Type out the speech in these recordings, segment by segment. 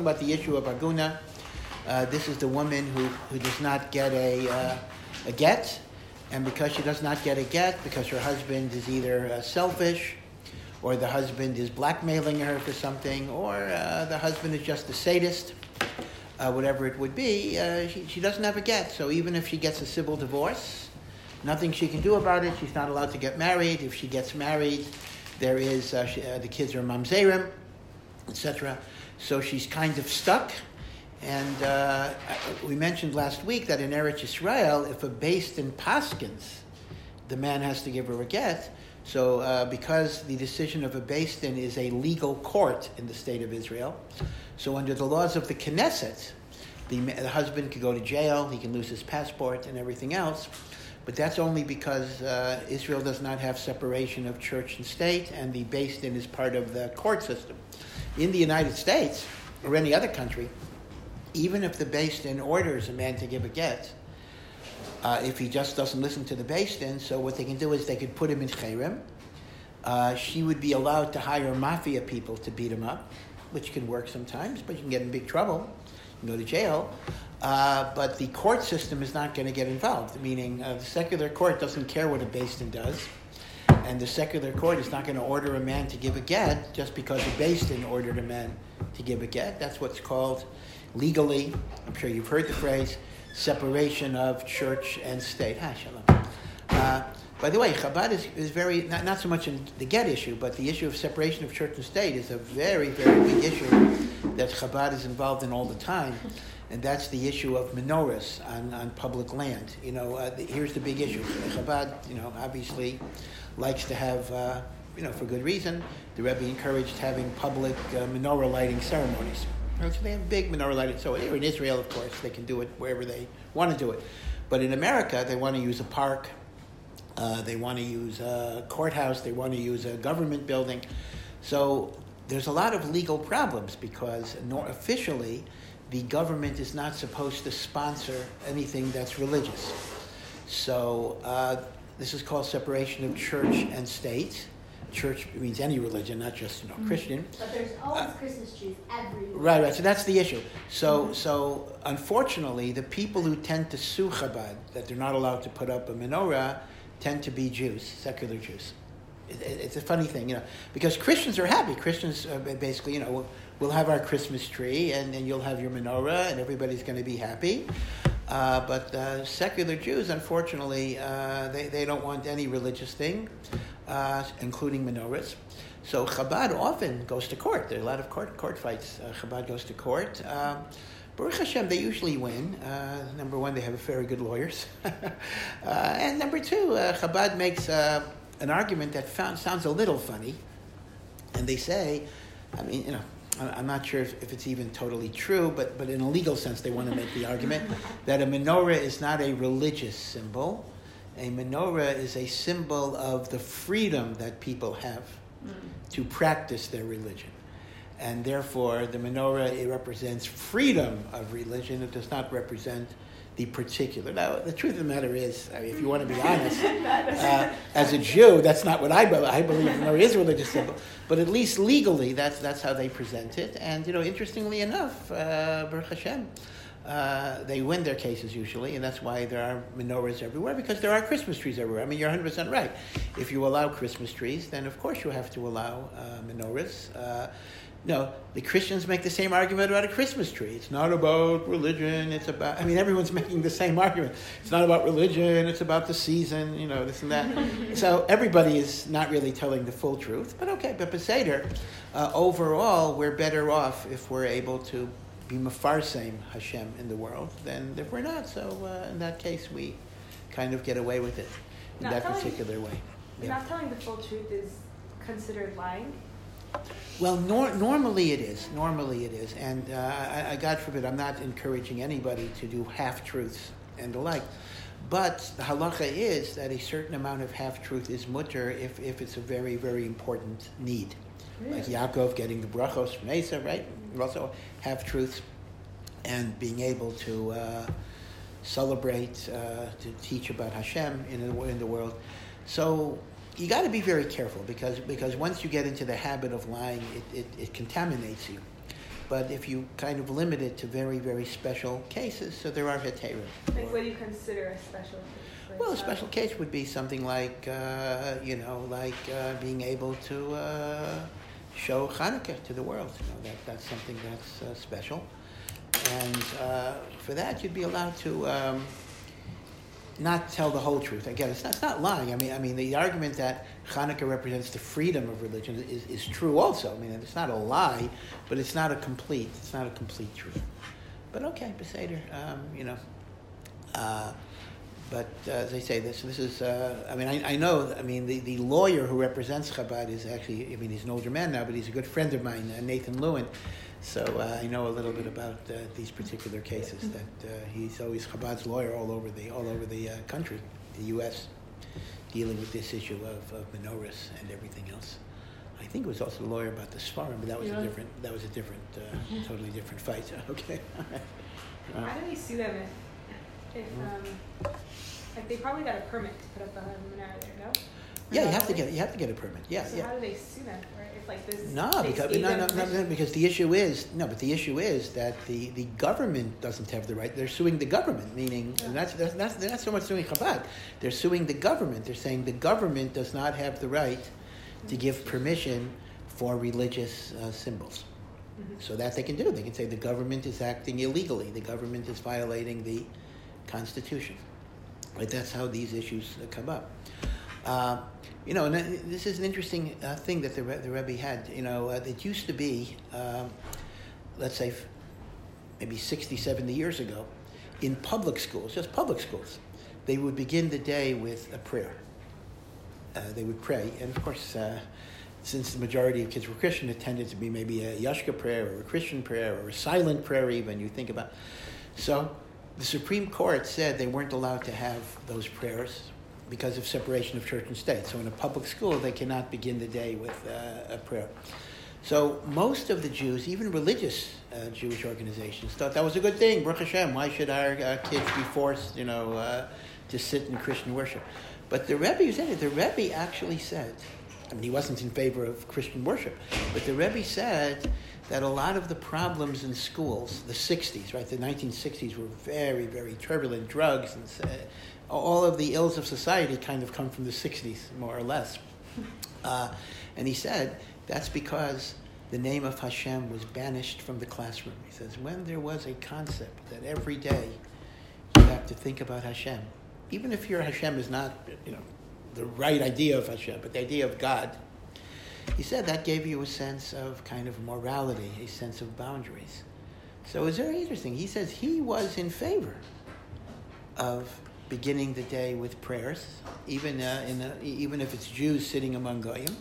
talking about the issue of Aguna. Uh, this is the woman who, who does not get a, uh, a get, and because she does not get a get, because her husband is either uh, selfish, or the husband is blackmailing her for something, or uh, the husband is just a sadist, uh, whatever it would be, uh, she, she doesn't have a get. So even if she gets a civil divorce, nothing she can do about it. She's not allowed to get married. If she gets married, there is she, the kids are mamzerim, etc. So she's kind of stuck. And uh, we mentioned last week that in Eretz Israel, if a Beis Din Paskins, the man has to give her a get. So, uh, because the decision of a Beis Din is a legal court in the state of Israel, so under the laws of the Knesset, the, the husband could go to jail, he can lose his passport and everything else. But that's only because uh, Israel does not have separation of church and state, and the Beis Din is part of the court system. In the United States or any other country, even if the Beis Din orders a man to give a get, uh, if he just doesn't listen to the Beis Din, so what they can do is they could put him in cherem. Uh, she would be allowed to hire mafia people to beat him up, which can work sometimes, but you can get in big trouble. You can go to jail. Uh, but the court system is not going to get involved, meaning uh, the secular court doesn't care what a Beis Din does. And the secular court is not going to order a man to give a get just because a Beis Din ordered a man to give a get. That's what's called legally, I'm sure you've heard the phrase, separation of church and state. Ah, shalom. Uh, by the way, Chabad is, is very, not, not so much in the get issue, but the issue of separation of church and state is a very, very big issue that Chabad is involved in all the time. And that's the issue of menorahs on, on public land. You know, uh, the, here's the big issue. Chabad, you know, obviously likes to have, uh, you know, for good reason, the Rebbe encouraged having public uh, menorah lighting ceremonies. So they have big menorah lighting. So here in Israel, of course, they can do it wherever they want to do it. But in America, they want to use a park, uh, they want to use a courthouse, they want to use a government building. So there's a lot of legal problems because officially, the government is not supposed to sponsor anything that's religious. So uh, this is called separation of church and state. Church means any religion, not just you know Christian. But there's always uh, Christmas trees everywhere. Right, right. So that's the issue. So, mm-hmm. so unfortunately, the people who tend to sue Chabad that they're not allowed to put up a menorah tend to be Jews, secular Jews. It, it, it's a funny thing, you know, because Christians are happy. Christians are basically, you know, we'll have our Christmas tree, and then you'll have your menorah, and everybody's going to be happy. Uh, but uh, secular Jews, unfortunately, uh, they, they don't want any religious thing, uh, including menorahs. So Chabad often goes to court. There are a lot of court, court fights. Uh, Chabad goes to court. Um, Baruch Hashem, they usually win. Uh, number one, they have very good lawyers. and number two, Chabad makes an argument that found, sounds a little funny. And they say, I mean, you know, I'm not sure if, if, it's even totally true, but, but in a legal sense, they want to make the argument that a menorah is not a religious symbol. A menorah is a symbol of the freedom that people have mm. to practice their religion. And therefore, the menorah it represents freedom of religion. It does not represent the particular. Now, the truth of the matter is, I mean, if you want to be honest, uh, as a Jew, that's not what I believe. I believe there is religious symbol, but at least legally, that's that's how they present it. And you know, interestingly enough, uh, Baruch Hashem, uh, they win their cases usually, and that's why there are menorahs everywhere because there are Christmas trees everywhere. I mean, you're 100% right. If you allow Christmas trees, then of course you have to allow uh, menorahs. Uh, no, the Christians make the same argument about a Christmas tree. It's not about religion. It's about, I mean, everyone's making the same argument. It's not about religion. It's about the season, you know, this and that. so everybody is not really telling the full truth. But okay, but Beseder, uh, overall, we're better off if we're able to be mafarsem Hashem in the world than if we're not. So uh, in that case, we kind of get away with it in not that telling, particular way. Yeah. Not telling the full truth is considered lying. Well, nor- normally it is. Normally it is. And uh, I, I, God forbid, I'm not encouraging anybody to do half truths and the like. But the halacha is that a certain amount of half truth is mutar if, if it's a very, very important need. Really? Like Yaakov getting the brachos from Esav, right? Also half truths and being able to uh, celebrate, uh, to teach about Hashem in the, in the world. So you got to be very careful because because once you get into the habit of lying, it, it, it contaminates you. but if you kind of limit it to very, very special cases, so there are heterim. Like, what do you consider a special case? Like, Well, a special case would be something like, uh, you know, like uh, being able to uh, show Hanukkah to the world. You know, that, that's something that's uh, special. And uh, for that, you'd be allowed to um, not tell the whole truth. Again, it's not, it's not lying. I mean, I mean, the argument that Hanukkah represents the freedom of religion is, is true also. I mean, it's not a lie, but it's not a complete, it's not a complete truth. But okay, Beseder, um, you know. Uh, but uh, as I say, this this is. Uh, I mean, I, I know. I mean, the, the lawyer who represents Chabad is actually. I mean, he's an older man now, but he's a good friend of mine, uh, Nathan Lewin. So uh, I know a little bit about uh, these particular cases. That uh, he's always Chabad's lawyer all over the all over the uh, country, the U.S., dealing with this issue of, of menorahs and everything else. I think it was also a lawyer about the Sfarim, but that was a different. That was a different, uh, totally different fight. Okay. How do they sue them if, if um, like they probably got a permit to put up a menorah there, no? yeah, you have to get you have to get a permit. Yeah, So yeah. how do they sue them for it? If like this? No, because no, no, no, no, because the issue is no, but the issue is that the, the government doesn't have the right. They're suing the government, meaning and that's, that's, that's they're not so much suing Chabad. They're suing the government. They're saying the government does not have the right to give permission for religious uh, symbols. Mhm. So that they can do. They can say the government is acting illegally. The government is violating the Constitution. Right? That's how these issues come up. Uh, you know, this is an interesting uh, thing that the, the Rebbe had. You know, uh, it used to be, um, let's say, f- maybe 60, 70 years ago, in public schools, just public schools, they would begin the day with a prayer. Uh, they would pray, and of course, uh, since the majority of kids were Christian, it tended to be maybe a Yashka prayer or a Christian prayer or a silent prayer, even you think about. So, the Supreme Court said they weren't allowed to have those prayers because of separation of church and state. So, in a public school, they cannot begin the day with uh, a prayer. So, most of the Jews, even religious uh, Jewish organizations, thought that was a good thing. Baruch Hashem, why should our uh, kids be forced, you know, uh, to sit in Christian worship? But the Rebbe said it. The Rebbe actually said, I mean, he wasn't in favor of Christian worship, but the Rebbe said that a lot of the problems in schools, the 60s, right, the 1960s were very, very turbulent. Drugs and uh, all of the ills of society kind of come from the 60s, more or less. Uh, and he said that's because the name of Hashem was banished from the classroom. He says, when there was a concept that every day you have to think about Hashem, even if your Hashem is not, you know, the right idea of Hashem, but the idea of God, he said that gave you a sense of kind of morality, a sense of boundaries. So it's very interesting. He says he was in favor of beginning the day with prayers, even uh, in a, even if it's Jews sitting among goyim,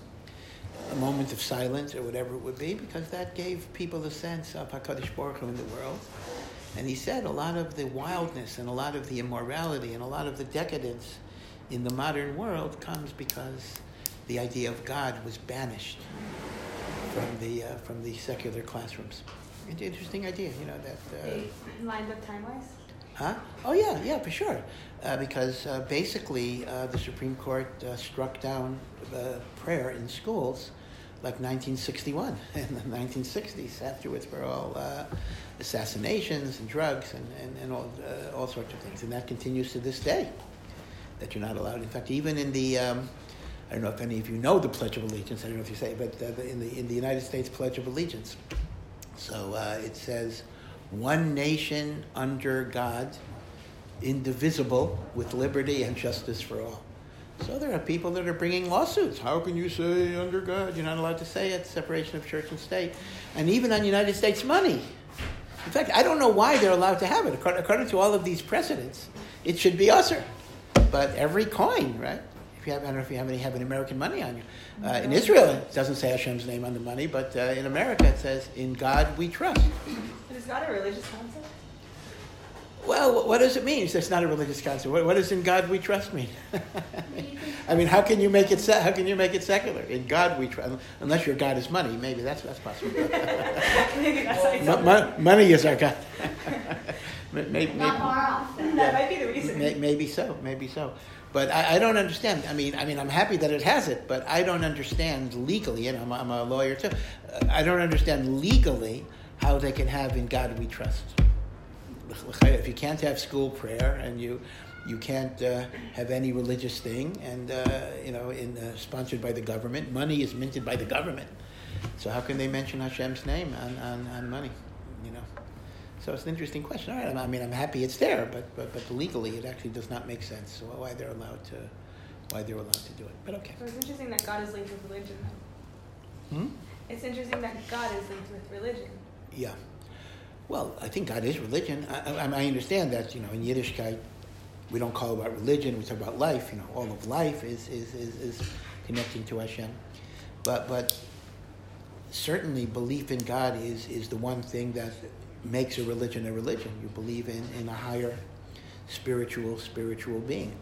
a moment of silence or whatever it would be, because that gave people a sense of Hakadosh Baruch Hu in the world. And he said a lot of the wildness and a lot of the immorality and a lot of the decadence in the modern world comes because the idea of God was banished from the uh, from the secular classrooms. Interesting idea, you know that. Uh, lined up time wise. Huh? Oh yeah, yeah, for sure. Uh, because uh, basically, uh, the Supreme Court uh, struck down prayer in schools like 1961 and the 1960s. Afterwards, were all uh, assassinations and drugs and, and, and all, uh, all sorts of things. And that continues to this day, that you're not allowed. In fact, even in the, um, I don't know if any of you know the Pledge of Allegiance, I don't know if you say, but in, the, in the United States Pledge of Allegiance, so it says, one nation under God, indivisible, with liberty and justice for all. So there are people that are bringing lawsuits. How can you say under God? You're not allowed to say it. Separation of church and state, and even on United States money. In fact, I don't know why they're allowed to have it. According, to all of these precedents, it should be usher. But every coin, right? If you have, I don't know if you have any have any American money on you. Uh, in Israel, it doesn't say Hashem's name on the money, but uh, in America, it says, "In God we trust." But is God a religious concept? Well, what does it mean? It's not a religious concept. What, what does "In God we trust" mean? I mean, how can you make it? Se- how can you make it secular? In God we trust, unless your God is money. Maybe that's that's possible. Maybe that's why Mo- mo- money is our God. May- may- Not far off. then. That might be the reason. May- Maybe so, maybe so. But I, I don't understand. I mean, I mean, I'm happy that it has it, but I don't understand legally, and I'm, I'm a lawyer too. uh, I don't understand legally how they can have in God we trust. If you can't have school prayer and you you can't uh, have any religious thing, and uh, you know, in, uh, sponsored by the government, money is minted by the government. So how can they mention Hashem's name on, on, on money? You know. So it's an interesting question. All right, I mean, I'm happy it's there, but, but, but legally it actually does not make sense. So why they're allowed to, why they're allowed to do it? But okay. So it's interesting that God is linked with religion, though. Hmm? It's interesting that God is linked with religion. Yeah. Well, I think God is religion. I, I, I understand that, you know, in Yiddishkeit, we don't call about religion, we talk about life. You know, all of life is, is, is, is connecting to Hashem. But, but certainly belief in God is, is the one thing that makes a religion a religion. You believe in, in a higher spiritual, spiritual being.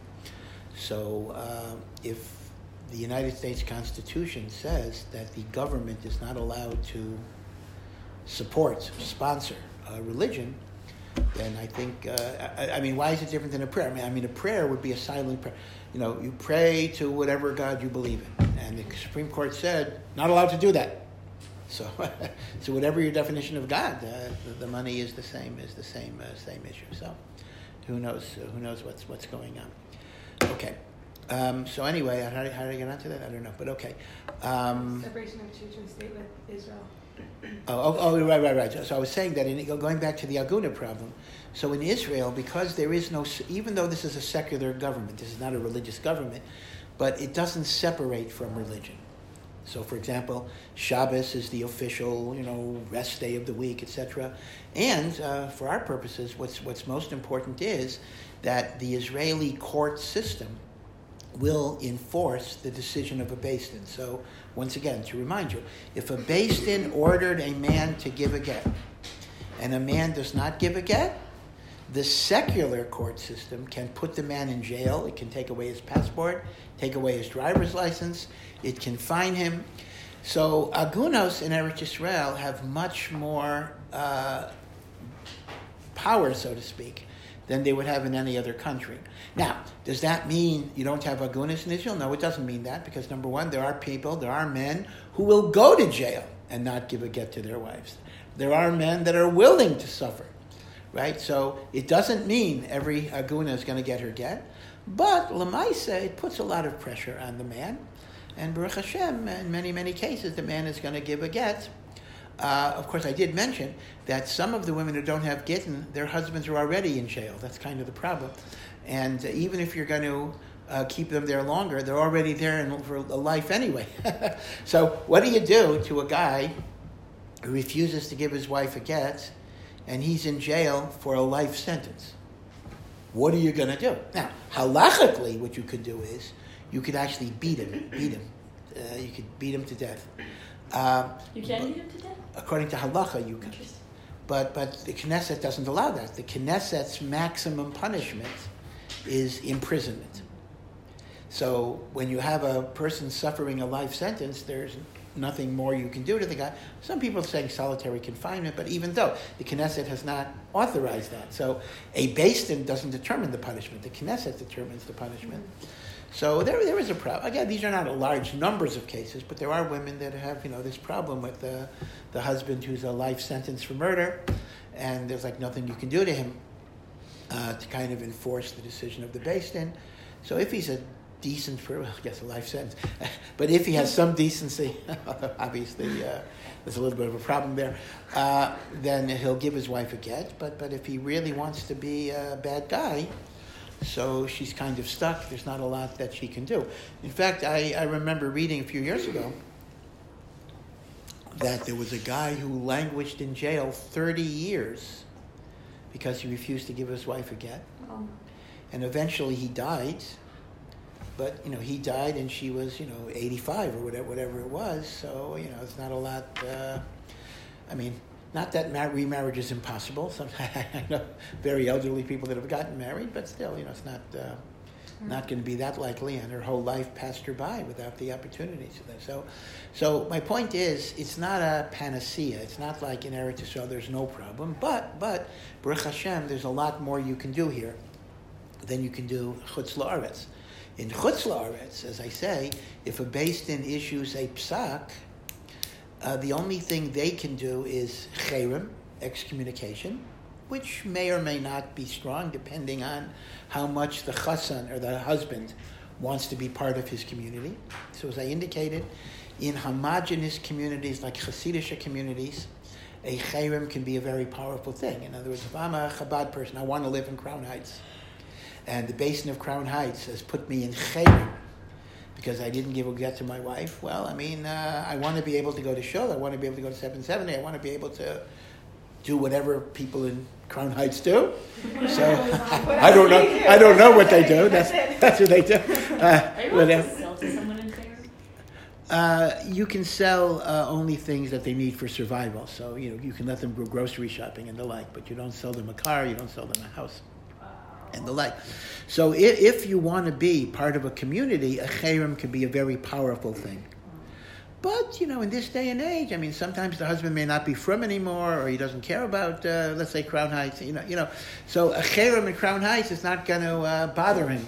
So uh, if the United States Constitution says that the government is not allowed to support, sponsor a religion, then I think, uh, I, I, mean, why is it different than a prayer? I mean, I mean, a prayer would be a silent prayer. You know, you pray to whatever God you believe in. And the Supreme Court said, not allowed to do that. So, so whatever your definition of God, uh, the, the, money is the same, is the same, uh, same issue. So, who knows? Who knows what's what's going on? Okay. Um, so anyway, how did, how did I get onto that? I don't know, but okay. Um, Separation of church and state with Israel. Oh, oh, oh, right, right, right. So I was saying that in, going back to the Aguna problem. So in Israel, because there is no, even though this is a secular government, this is not a religious government, but it doesn't separate from religion. So, for example, Shabbos is the official, you know, rest day of the week, etc. And uh, for our purposes, what's what's most important is that the Israeli court system will enforce the decision of a Din. So, once again, to remind you, if a Din ordered a man to give a get, and a man does not give a get, the secular court system can put the man in jail. It can take away his passport, take away his driver's license. It can fine him. So agunos in Eretz Israel have much more uh, power, so to speak, than they would have in any other country. Now, does that mean you don't have agunas in Israel? No, it doesn't mean that because number one, there are people, there are men who will go to jail and not give a get to their wives. There are men that are willing to suffer right? So it doesn't mean every aguna is going to get her get, but lemaisa it puts a lot of pressure on the man, and Baruch Hashem, in many many cases, the man is going to give a get. Uh, of course, I did mention that some of the women who don't have gittin, their husbands are already in jail. That's kind of the problem, and uh, even if you're going to uh, keep them there longer, they're already there in, for a life anyway. so, what do you do to a guy who refuses to give his wife a get? and he's in jail for a life sentence. What are you going to do? Now, halachically, what you could do is you could actually beat him, beat him. Uh, you could beat him to death. Uh, you can beat him to death? According to halacha, you can. But, but the Knesset doesn't allow that. The Knesset's maximum punishment is imprisonment. So when you have a person suffering a life sentence, there's nothing more you can do to the guy. Some people are saying solitary confinement, but even though the Knesset has not authorized that, so a Din doesn't determine the punishment. The Knesset determines the punishment. So there, there is a problem. Again, these are not large numbers of cases, but there are women that have, you know, this problem with the, the husband who's a life sentence for murder, and there's like nothing you can do to him uh, to kind of enforce the decision of the Beis Din. So if he's a decent for, well, I guess a life sentence. but if he has some decency, obviously uh, there's a little bit of a problem there, uh, then he'll give his wife a get. But, but if he really wants to be a bad guy, so she's kind of stuck. There's not a lot that she can do. In fact, I, I remember reading a few years ago that there was a guy who languished in jail 30 years because he refused to give his wife a get. Oh. And eventually he died but you know he died and she was you know 85 or whatever whatever it was so you know it's not a lot uh, i mean not that mar- remarriage is impossible. Sometimes i know very elderly people that have gotten married but still you know it's not uh, not going to be that likely and her whole life passed her by without the opportunities so so my point is it's not a panacea. It's not like in Eretz Yisrael there's no problem. But but Baruch Hashem there's a lot more you can do here than you can do chutz la'aretz. In Chutz La'aretz, as I say, if a Beis Din issues a psak, Uh, the only thing they can do is cherem, excommunication, which may or may not be strong depending on how much the chassan or the husband wants to be part of his community. So, as I indicated, in homogenous communities like Hasidic communities, a cherem can be a very powerful thing. In other words, if I'm a Chabad person, I want to live in Crown Heights, and the beis din of Crown Heights has put me in cherem because I didn't give a get to my wife. Well, I mean, uh, I want to be able to go to show. I want to be able to go to 770. I want to be able to do whatever people in Crown Heights do. So I don't know. I don't know what they do. That's that's what they do. Uh, Are you allowed to sell to someone in uh, you can sell uh, only things that they need for survival. So you know you can let them go grocery shopping and the like, but you don't sell them a car. You don't sell them a house and the like. So if, if you want to be part of a community, a cherem can be a very powerful thing. But you know, in this day and age, I mean, sometimes the husband may not be from anymore, or he doesn't care about, uh, let's say, Crown Heights. You know, you know. So a cherem in Crown Heights is not going to uh, bother him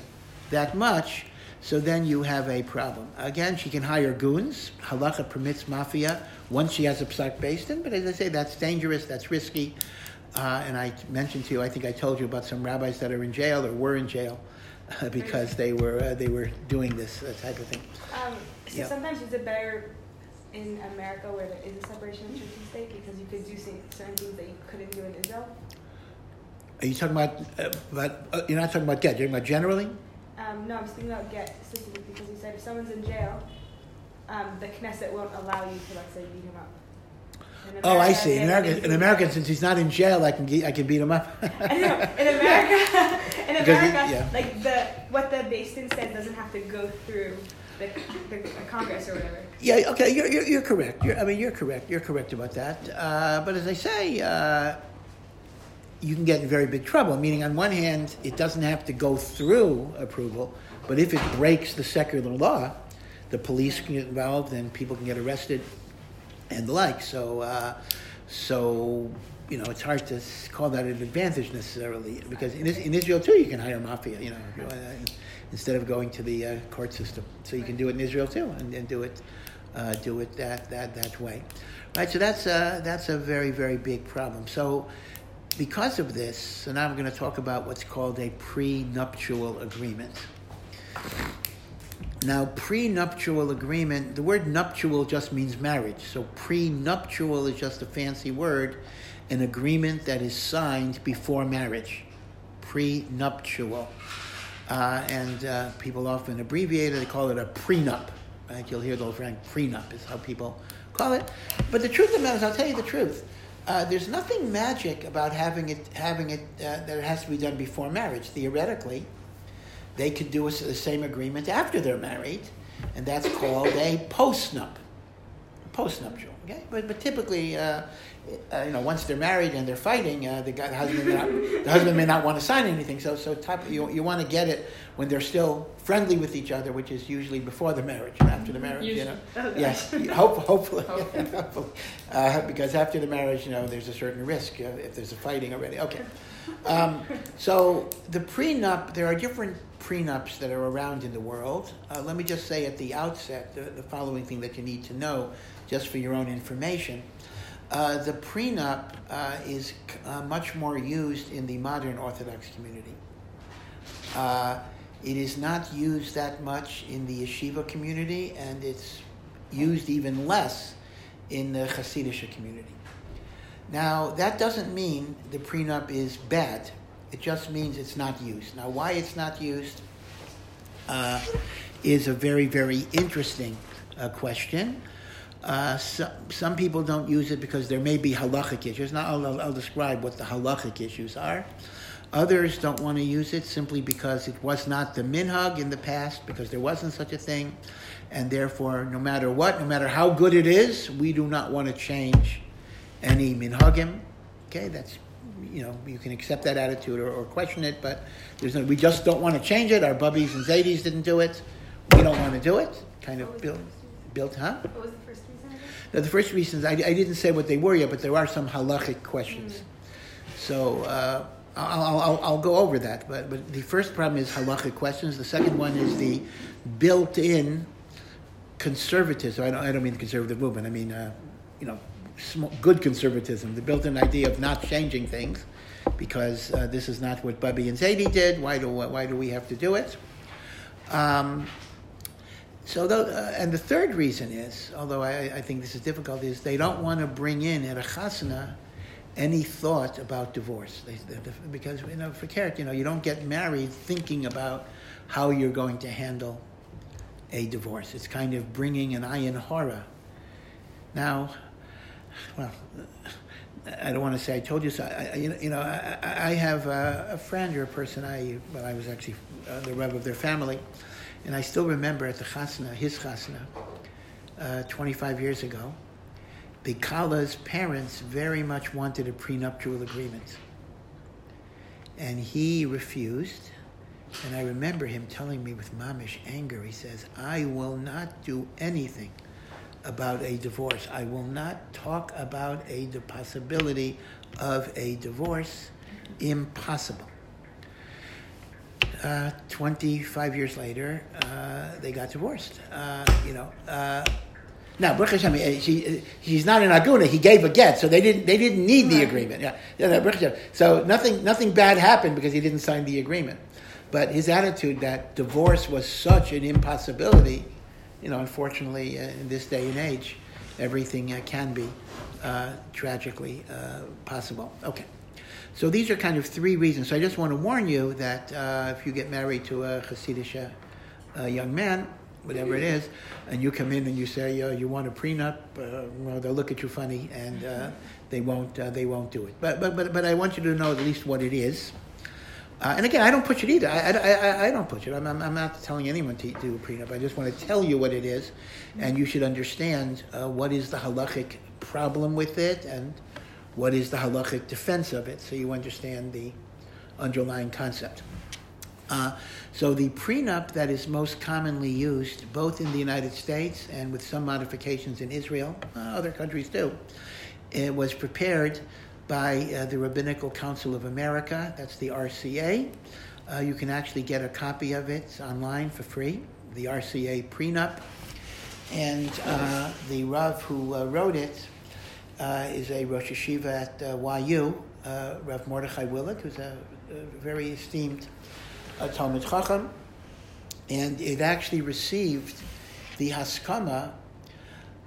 that much. So then you have a problem. Again, she can hire goons. Halacha permits mafia once she has a psak Beis Din, but as I say, that's dangerous. That's risky. Uh, and I mentioned to you, I think I told you about some rabbis that are in jail or were in jail uh, because they were uh, they were doing this uh, type of thing. Um, so Yeah. sometimes is it better in America where there is a separation of church and state because you could do certain things that you couldn't do in Israel? Are you talking about? Uh, about uh, you're not talking about get. You're talking about generally. Um, no, I'm speaking about get specifically because you said if someone's in jail, um, the Knesset won't allow you to, let's say, beat him up. Oh, I see. In America, in America, since he's not in jail, I can ge- I can beat him up. I know, in America, in Because he- America, yeah. like the what the Beis Din said doesn't have to go through the, the Congress or whatever. Yeah, okay, you're, you're, you're correct. You're, I mean, you're correct. You're correct about that. Uh, but as I say, uh, you can get in very big trouble. Meaning, on one hand, it doesn't have to go through approval, but if it breaks the secular law, the police can get involved and people can get arrested and the like. So, uh, so you know, it's hard to call that an advantage necessarily because in, in Israel too, you can hire mafia. You know, if you want, uh, instead of going to the uh, court system, so you can do it in Israel too, and, and do it, uh, do it that that that way, right? So that's uh, that's a very very big problem. So. Because of this, so now I'm going to talk about what's called a prenuptial agreement. Now, prenuptial agreement, the word nuptial just means marriage. So, prenuptial is just a fancy word, an agreement that is signed before marriage. Prenuptial. Uh, and uh, people often abbreviate it, they call it a prenup. Right? You'll hear the old Frank prenup is how people call it. But the truth of the matter is, I'll tell you the truth. Uh, there's nothing magic about having it, having it uh, that it has to be done before marriage. Theoretically, they could do a, the same agreement after they're married, and that's called a postnup, postnuptial. Okay, but but typically, uh, uh, you know, once they're married and they're fighting, uh, the, guy, the husband may not, the husband may not want to sign anything. So so type, you you want to get it when they're still friendly with each other, which is usually before the marriage. After the marriage, you know, yes, hope, hopefully, hopefully, uh, because after the marriage, you know, there's a certain risk uh, if there's a fighting already. Okay. Um, so the prenup, there are different prenups that are around in the world. Uh, let me just say at the outset the, the following thing that you need to know, just for your own information. Uh, the prenup uh, is uh, much more used in the modern Orthodox community. Uh, it is not used that much in the yeshiva community, and it's used even less in the Hasidic community. Now, that doesn't mean the prenup is bad. It just means it's not used. Now, why it's not used uh, is a very, very interesting question. Uh, so, some people don't use it because there may be halachic issues. Now, I'll, I'll, describe what the halachic issues are. Others don't want to use it simply because it was not the minhag in the past, because there wasn't such a thing, and therefore, no matter what, no matter how good it is, we do not want to change any minhagim. Okay, that's you know you can accept that attitude or, or question it, but there's no, we just don't want to change it. Our bubbies and zaydis didn't do it. We don't want to do it. Kind of built, built, huh? What was the first? Now, the first reasons I, I didn't say what they were yet, but there are some halachic questions. So uh, I'll, I'll, I'll, go over that. But, but the first problem is halachic questions. The second one is the built-in conservatism. I don't, I don't mean the conservative movement. I mean uh, you know, good conservatism. They built an idea of not changing things because uh, this is not what Bubby and Zadie did. Why do, why do we have to do it? Um, so, though, uh, and the third reason is, although I, I think this is difficult, is they don't want to bring in at a chasana any thought about divorce. They, they, because, you know, for Keret, you know, you don't get married thinking about how you're going to handle a divorce. It's kind of bringing an ayin hara. Now, well, I don't want to say I told you so. I, you know, I, I have a, a, friend or a person I, well, I was actually uh, the rev of their family, and I still remember at the chasna, his chasna, uh, 25 years ago, the Kala's parents very much wanted a prenuptial agreement. And he refused. And I remember him telling me with mamish anger, he says, I will not do anything about a divorce. I will not talk about a the possibility of a divorce. Impossible. Uh, 25 years later, uh, they got divorced. Uh, you know, uh, now Baruch Hashem, she, she's not an aguna. He gave a get, so they didn't they didn't need the agreement. Yeah, yeah so nothing nothing bad happened because he didn't sign the agreement. But his attitude that divorce was such an impossibility you know, unfortunately, uh, in this day and age, everything uh, can be uh, tragically uh, possible. Okay. So these are kind of three reasons. So I just want to warn you that uh, if you get married to a Hasidic uh, young man, whatever it is, and you come in and you say you want a prenup, well, they'll look at you funny and they won't they won't do it. But but but but I want you to know at least what it is. Uh, and again, I don't push it either. I, I, I don't push it. I'm, I'm, I'm, not telling anyone to do a prenup. I just want to tell you what it is, and you should understand uh, what is the halachic problem with it and what is the halachic defense of it, so you understand the underlying concept. Uh, so the prenup that is most commonly used, both in the United States and with some modifications in Israel, uh, other countries too, it was prepared by uh, the Rabbinical Council of America. That's the RCA. Uh, you can actually get a copy of it online for free, the RCA prenup. And uh, the Rav who uh, wrote it is a Rosh Yeshiva at uh, YU, Rav Mordechai Willig, who's a, a very esteemed Talmud Chacham. And it actually received the Haskama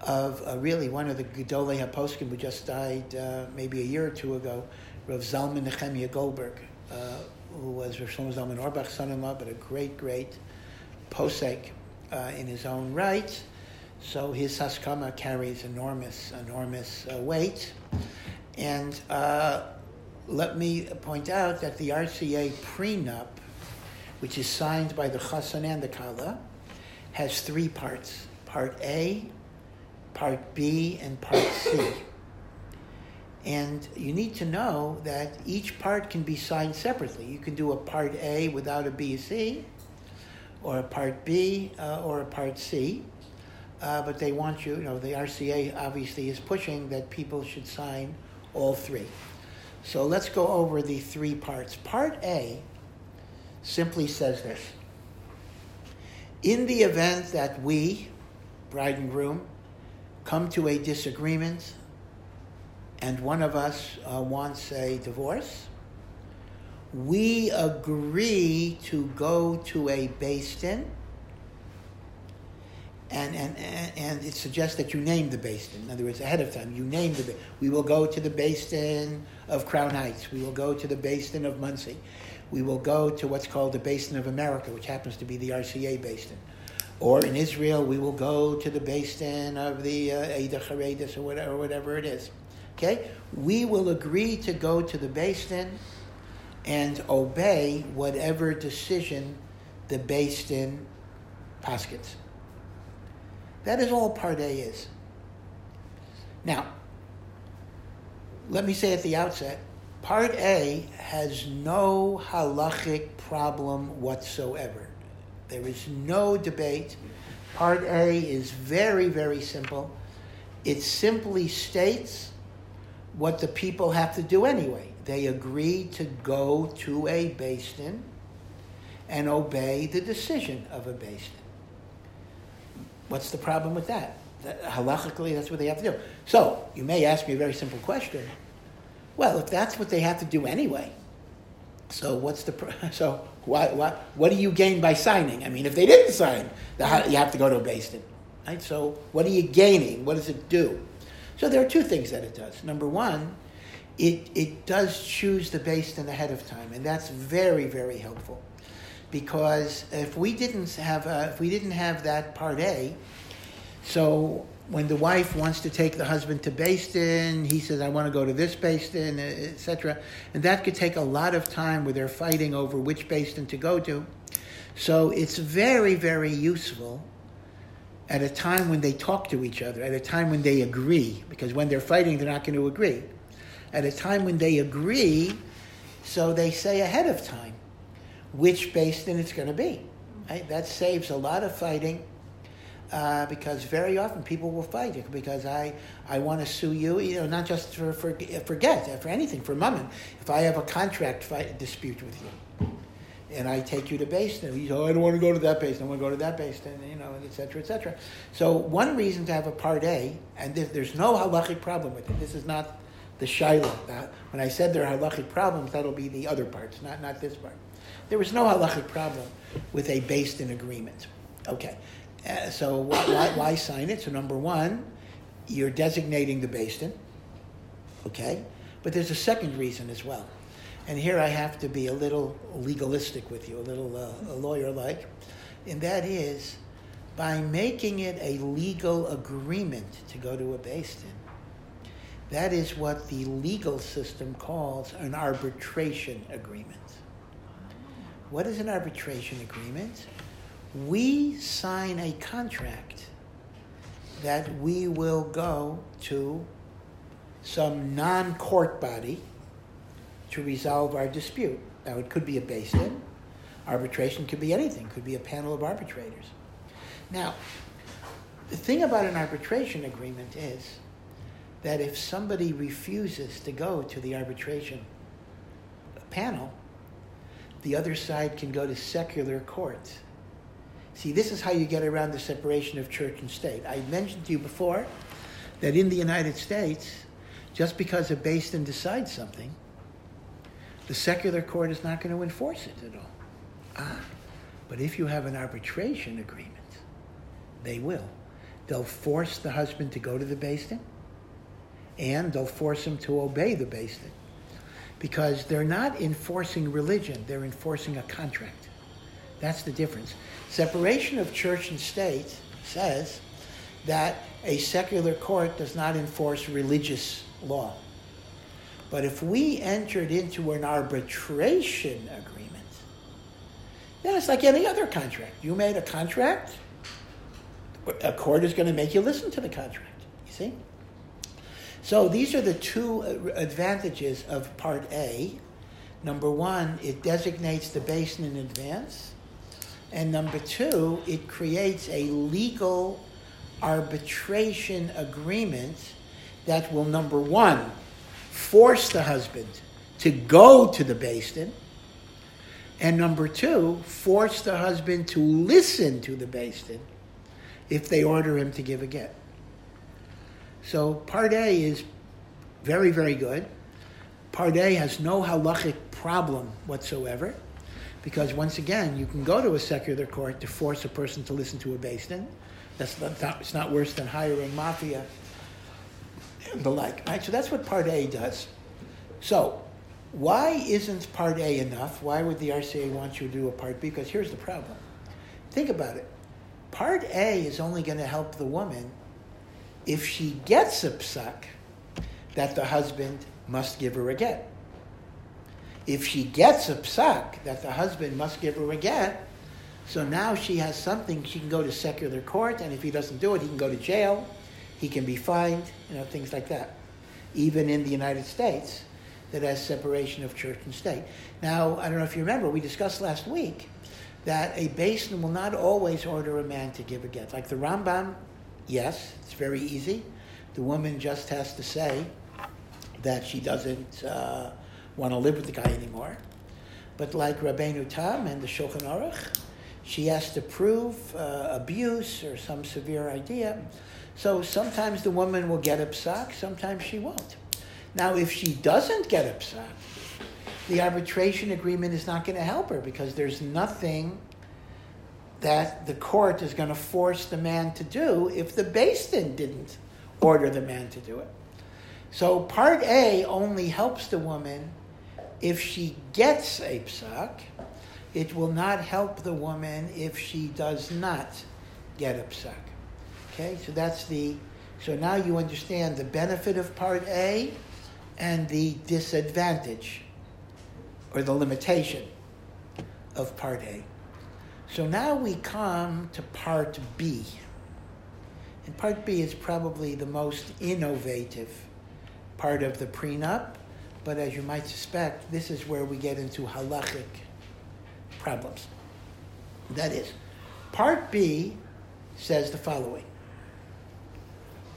of uh, really one of the Gedolei HaPoskim who just died uh, maybe a year or two ago, Rav Zalman Nechemia Goldberg, uh, who was Rav Shlomo Zalman Auerbach's son-in-law, but a great, great posek uh, in his own right. So his Haskama carries enormous, enormous uh, weight. And uh, let me point out that the RCA prenup, which is signed by the Chassan and the Kala, has three parts. Part A, Part B, and Part C. And you need to know that each part can be signed separately. You can do a Part A without a B, C, or a Part B, uh, or a Part C. Uh, but they want you, you know, the RCA obviously is pushing that people should sign all three. So let's go over the three parts. Part A simply says this In the event that we, bride and groom, come to a disagreement and one of us uh, wants a divorce, we agree to go to a beis din, and, and, and it suggests that you name the beis din. In other words, ahead of time, you name the. We will go to the beis din of Crown Heights. We will go to the beis din of Monsey. We will go to what's called the beis din of America, which happens to be the RCA beis din. Or in Israel, we will go to the beis din of the uh, Charedis or whatever, whatever it is. Okay? We will agree to go to the beis din and obey whatever decision the beis din paskins. That is all Part A is. Now, let me say at the outset, Part A has no halachic problem whatsoever. There is no debate. Part A is very, very simple. It simply states what the people have to do anyway. They agree to go to a beis din and obey the decision of a beis din. What's the problem with that? That, halachically, that's what they have to do. So, you may ask me a very simple question. Well, if that's what they have to do anyway, so what's the so why, why, what do you gain by signing? I mean, if they didn't sign, the, you have to go to a Beis Din, right? So what are you gaining? What does it do? So there are two things that it does. Number one, it it does choose the Beis Din ahead of time, and that's very very helpful because if we didn't have uh, if we didn't have that part A, so when the wife wants to take the husband to Beis Din, he says, "I want to go to this Beis Din," etc., and that could take a lot of time where they're fighting over which Beis Din to go to. So it's very very useful at a time when they talk to each other, at a time when they agree, because when they're fighting, they're not going to agree. At a time when they agree, so they say ahead of time which beis din it's going to be. Right? That saves a lot of fighting uh, because very often people will fight it because I, I want to sue you, you know, not just for, for, for get, for anything, for mammon. If I have a contract fight, dispute with you and I take you to Beis Din, you go, oh, I don't want to go to that Beis Din, I want to go to that Beis Din, you know, et cetera, et cetera. So one reason to have a Part A, and there- there's no halachic problem with it, this is not the Shiloh. When I said there are halachic problems, that'll be the other parts, not, not this part. There was no halachic problem with a beis din agreement. Okay, uh, so why, why, sign it? So number one, you're designating the beis-din. Okay, but there's a second reason as well, and here I have to be a little legalistic with you, a little uh, lawyer-like, and that is by making it a legal agreement to go to a beis-din. That is what the legal system calls an arbitration agreement. What is an arbitration agreement? We sign a contract that we will go to some non court body to resolve our dispute. Now, it could be a beis din, arbitration could be anything, could be a panel of arbitrators. Now, the thing about an arbitration agreement is that if somebody refuses to go to the arbitration panel, the other side can go to secular courts. See, this is how you get around the separation of church and state. I mentioned to you before that in the United States, just because a beis din decides something, the secular court is not going to enforce it at all. Ah, but if you have an arbitration agreement, they will. They'll force the husband to go to the beis din, and they'll force him to obey the beis din because they're not enforcing religion, they're enforcing a contract. That's the difference. Separation of church and state says that a secular court does not enforce religious law. But if we entered into an arbitration agreement, then it's like any other contract. You made a contract, a court is going to make you listen to the contract. You see? So these are the two advantages of Part A. Number one, it designates the beis din in advance. And number two, it creates a legal arbitration agreement that will, number one, force the husband to go to the beis din. And number two, force the husband to listen to the beis din if they order him to give a get. So part A is very, very good. Part A has no halachic problem whatsoever, because once again, you can go to a secular court to force a person to listen to a beis din. That's not, it's not worse than hiring mafia and the like. Right? So that's what Part A does. So why isn't Part A enough? Why would the RCA want you to do a Part B? Because here's the problem. Think about it. Part A is only going to help the woman if she gets a psak that the husband must give her a get. If she gets a psak that the husband must give her a get, so now she has something, she can go to secular court, and if he doesn't do it, he can go to jail, he can be fined, you know, things like that. Even in the United States, that has separation of church and state. Now, I don't know if you remember, we discussed last week that a beis din will not always order a man to give a get. Like the Rambam, yes, it's very easy. The woman just has to say that she doesn't uh, want to live with the guy anymore. But like Rabbeinu Tam and the Shulchan Aruch, she has to prove uh, abuse or some severe idea. So sometimes the woman will get psak, sometimes she won't. Now, if she doesn't get psak, the arbitration agreement is not going to help her because there's nothing that the court is going to force the man to do if the Beis Din didn't order the man to do it. So part A only helps the woman if she gets a psak. It will not help the woman if she does not get a psak. Okay, so that's the. So now you understand the benefit of part A and the disadvantage or the limitation of part A. So now we come to part B. And part B is probably the most innovative part of the prenup, but as you might suspect, this is where we get into halachic problems. That is, part B says the following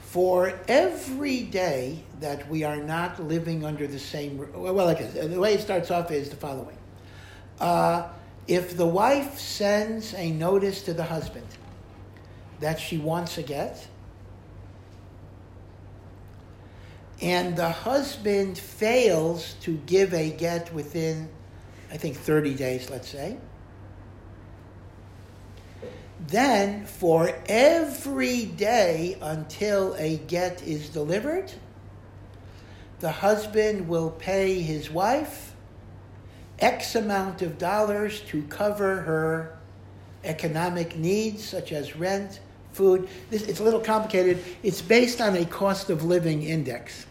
For every day that we are not living under the same, well, the way it starts off is the following. Uh, if the wife sends a notice to the husband that she wants a get, and the husband fails to give a get within, I think, 30 days, let's say, then for every day until a get is delivered, the husband will pay his wife X amount of dollars to cover her economic needs, such as rent, food. This, it's a little complicated. It's based on a cost of living index,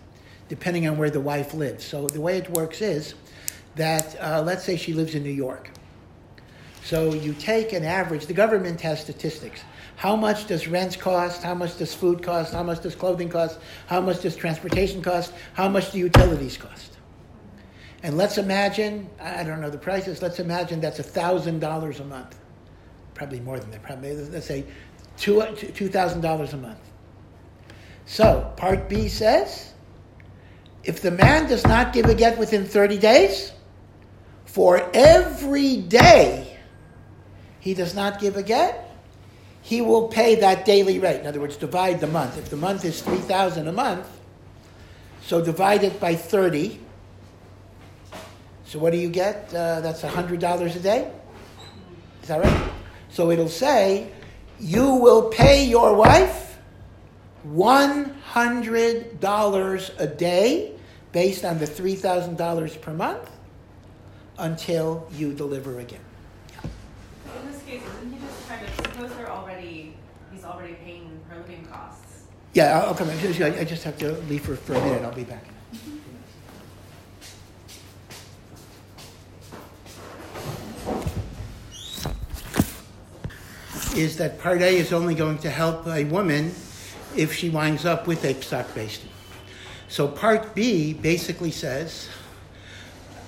depending on where the wife lives. So the way it works is that, uh, let's say she lives in New York. So you take an average, the government has statistics. How much does rent cost? How much does food cost? How much does clothing cost? How much does transportation cost? How much do utilities cost? And let's imagine, I don't know the prices, let's imagine that's $1,000 a month. Probably more than that, probably, let's say $2,000 a month. So, part B says if the man does not give a get within 30 days, for every day he does not give a get, he will pay that daily rate. In other words, divide the month. If the month is 3000 a month, so divide it by 30, so what do you get? Uh, that's $100 a day? Is that right? So it'll say, you will pay your wife $100 a day based on the $3,000 per month until you deliver again. In this case, isn't he just trying to suppose they're already he's already paying her living costs? Yeah, I'll, I'll come in. I just have to leave for, for a minute. I'll be back. Is that Part A is only going to help a woman if she winds up with a beis din. So Part B basically says,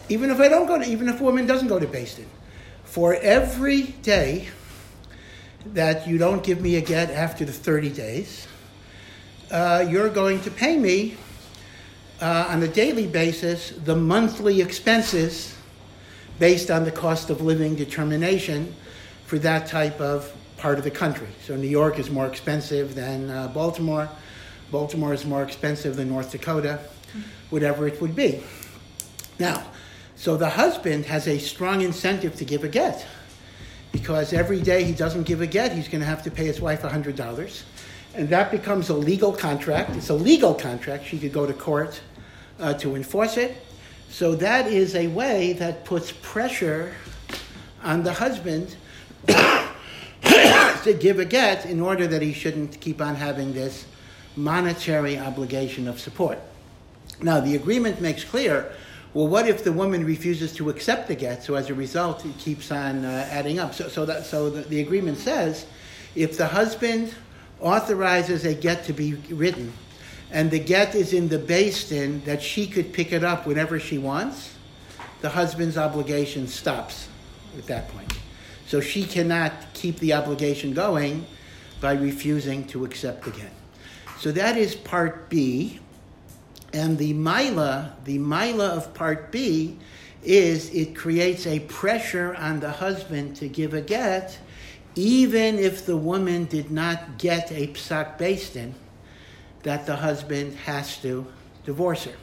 even if I don't go to, even if a woman doesn't go to beis din, for every day that you don't give me a get after the 30 days, uh, you're going to pay me uh, on a daily basis the monthly expenses based on the cost of living determination for that type of part of the country. So New York is more expensive than uh, Baltimore. Baltimore is more expensive than North Dakota, whatever it would be. Now, so the husband has a strong incentive to give a get because every day he doesn't give a get, he's going to have to pay his wife $100. And that becomes a legal contract. It's a legal contract. She could go to court uh, to enforce it. So that is a way that puts pressure on the husband to give a get in order that he shouldn't keep on having this monetary obligation of support. Now, the agreement makes clear well, what if the woman refuses to accept the get? So as a result, it keeps on uh, adding up. So, so, that, so the, the agreement says if the husband authorizes a get to be written, and the get is in the beis din that she could pick it up whenever she wants, the husband's obligation stops at that point. So she cannot keep the obligation going by refusing to accept get. So that is part B. And the maila, the maila of part B, is it creates a pressure on the husband to give a get, even if the woman did not get a psak beis din, that the husband has to divorce her.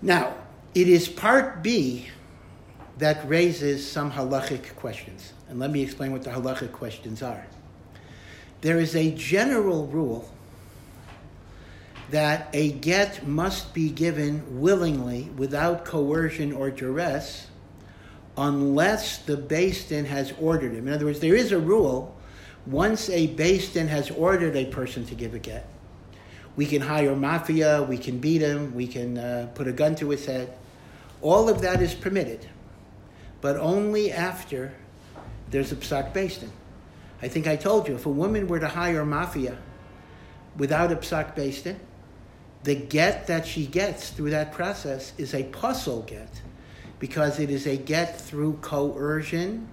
Now, it is part B that raises some halachic questions. And let me explain what the halachic questions are. There is a general rule that a get must be given willingly without coercion or duress unless the Din has ordered him. In other words, there is a rule once a Din has ordered a person to give a get, we can hire mafia, we can beat him, we can uh, put a gun to his head. All of that is permitted, but only after there's a psak Beis Din. I think I told you, if a woman were to hire mafia without a psak Beis Din, the get that she gets through that process is a pasul get, because it is a get through coercion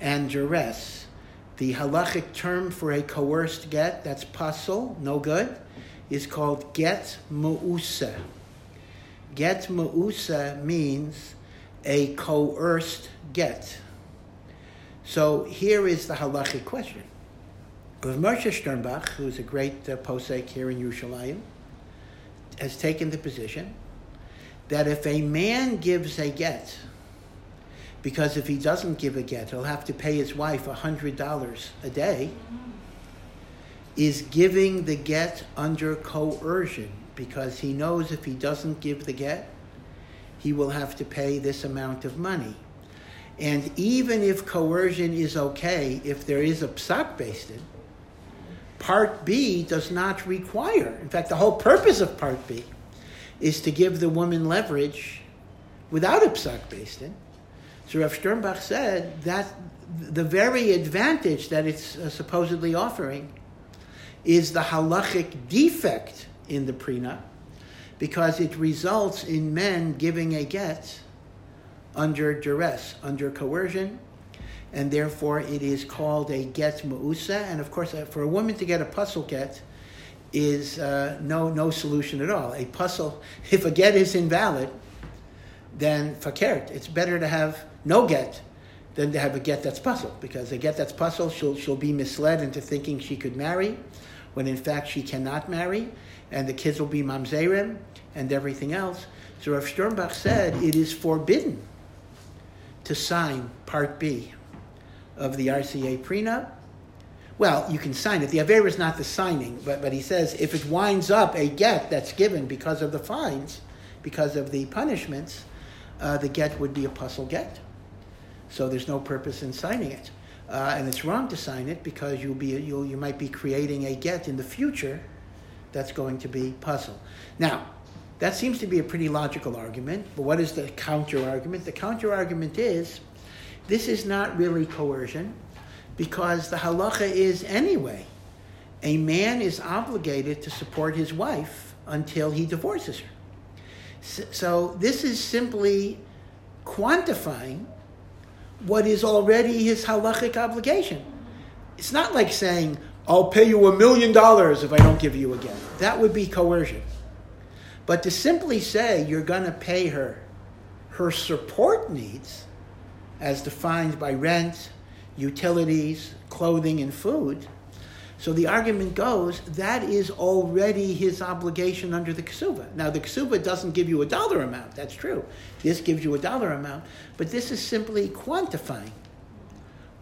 and duress. The halachic term for a coerced get, that's pasul, no good, is called get mu'usa. Get mu'usa means a coerced get. So here is the halachic question. Rav Moshe Sternbach, who is a great uh, posek here in Yerushalayim, has taken the position that if a man gives a get, because if he doesn't give a get, he'll have to pay his wife $100 a day, is giving the get under coercion because he knows if he doesn't give the get, he will have to pay this amount of money. And even if coercion is okay, if there is a psak Beis Din, Part B does not require. In fact, the whole purpose of Part B is to give the woman leverage without a psak Beis Din. So Rav Sternbach said that the very advantage that it's uh, supposedly offering is the halachic defect in the prenup because it results in men giving a get under duress, under coercion, and therefore it is called a get mu'usa. And of course, uh, for a woman to get a pasul get is uh, no, no solution at all. A pasul, if a get is invalid, then farkert, it's better to have no get than to have a get that's puzzled because a get that's puzzled, she'll, she'll be misled into thinking she could marry when in fact she cannot marry, and the kids will be mamzerim and everything else. So Rav Sternbach said it is forbidden to sign Part B of the RCA prenup. Well, you can sign it. The Aver is not the signing, but, but he says if it winds up a get that's given because of the fines, because of the punishments, uh, the get would be a pasul get. So there's no purpose in signing it. Uh, and it's wrong to sign it because you'll be, you'll, you might be creating a get in the future that's going to be pasul. Now, that seems to be a pretty logical argument, but what is the counter argument? The counter argument is this is not really coercion because the halacha is anyway. A man is obligated to support his wife until he divorces her. So this is simply quantifying what is already his halachic obligation. It's not like saying, I'll pay you a million dollars if I don't give you again. That would be coercion. But to simply say you're going to pay her her support needs, as defined by rent, utilities, clothing, and food, so the argument goes that is already his obligation under the ksuba. Now the ksuba doesn't give you a dollar amount. That's true. This gives you a dollar amount, but this is simply quantifying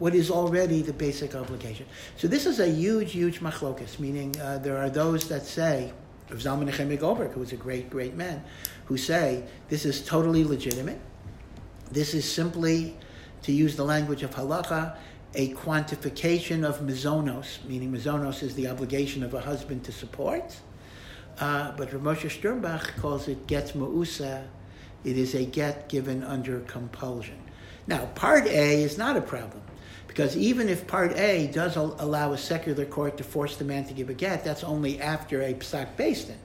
what is already the basic obligation. So this is a huge, huge machlokus. Meaning uh, there are those that say, of Zalman Nechemia Goldberg, who was a great, great man, who say this is totally legitimate. This is simply, to use the language of halacha, a quantification of mizonos, meaning mizonos is the obligation of a husband to support. Uh, but Rav Moshe Sternbach calls it get ma'usa. It is a get given under compulsion. Now, part A is not a problem. Because even if part A does allow a secular court to force the man to give a get, that's only after a psak Beis Din.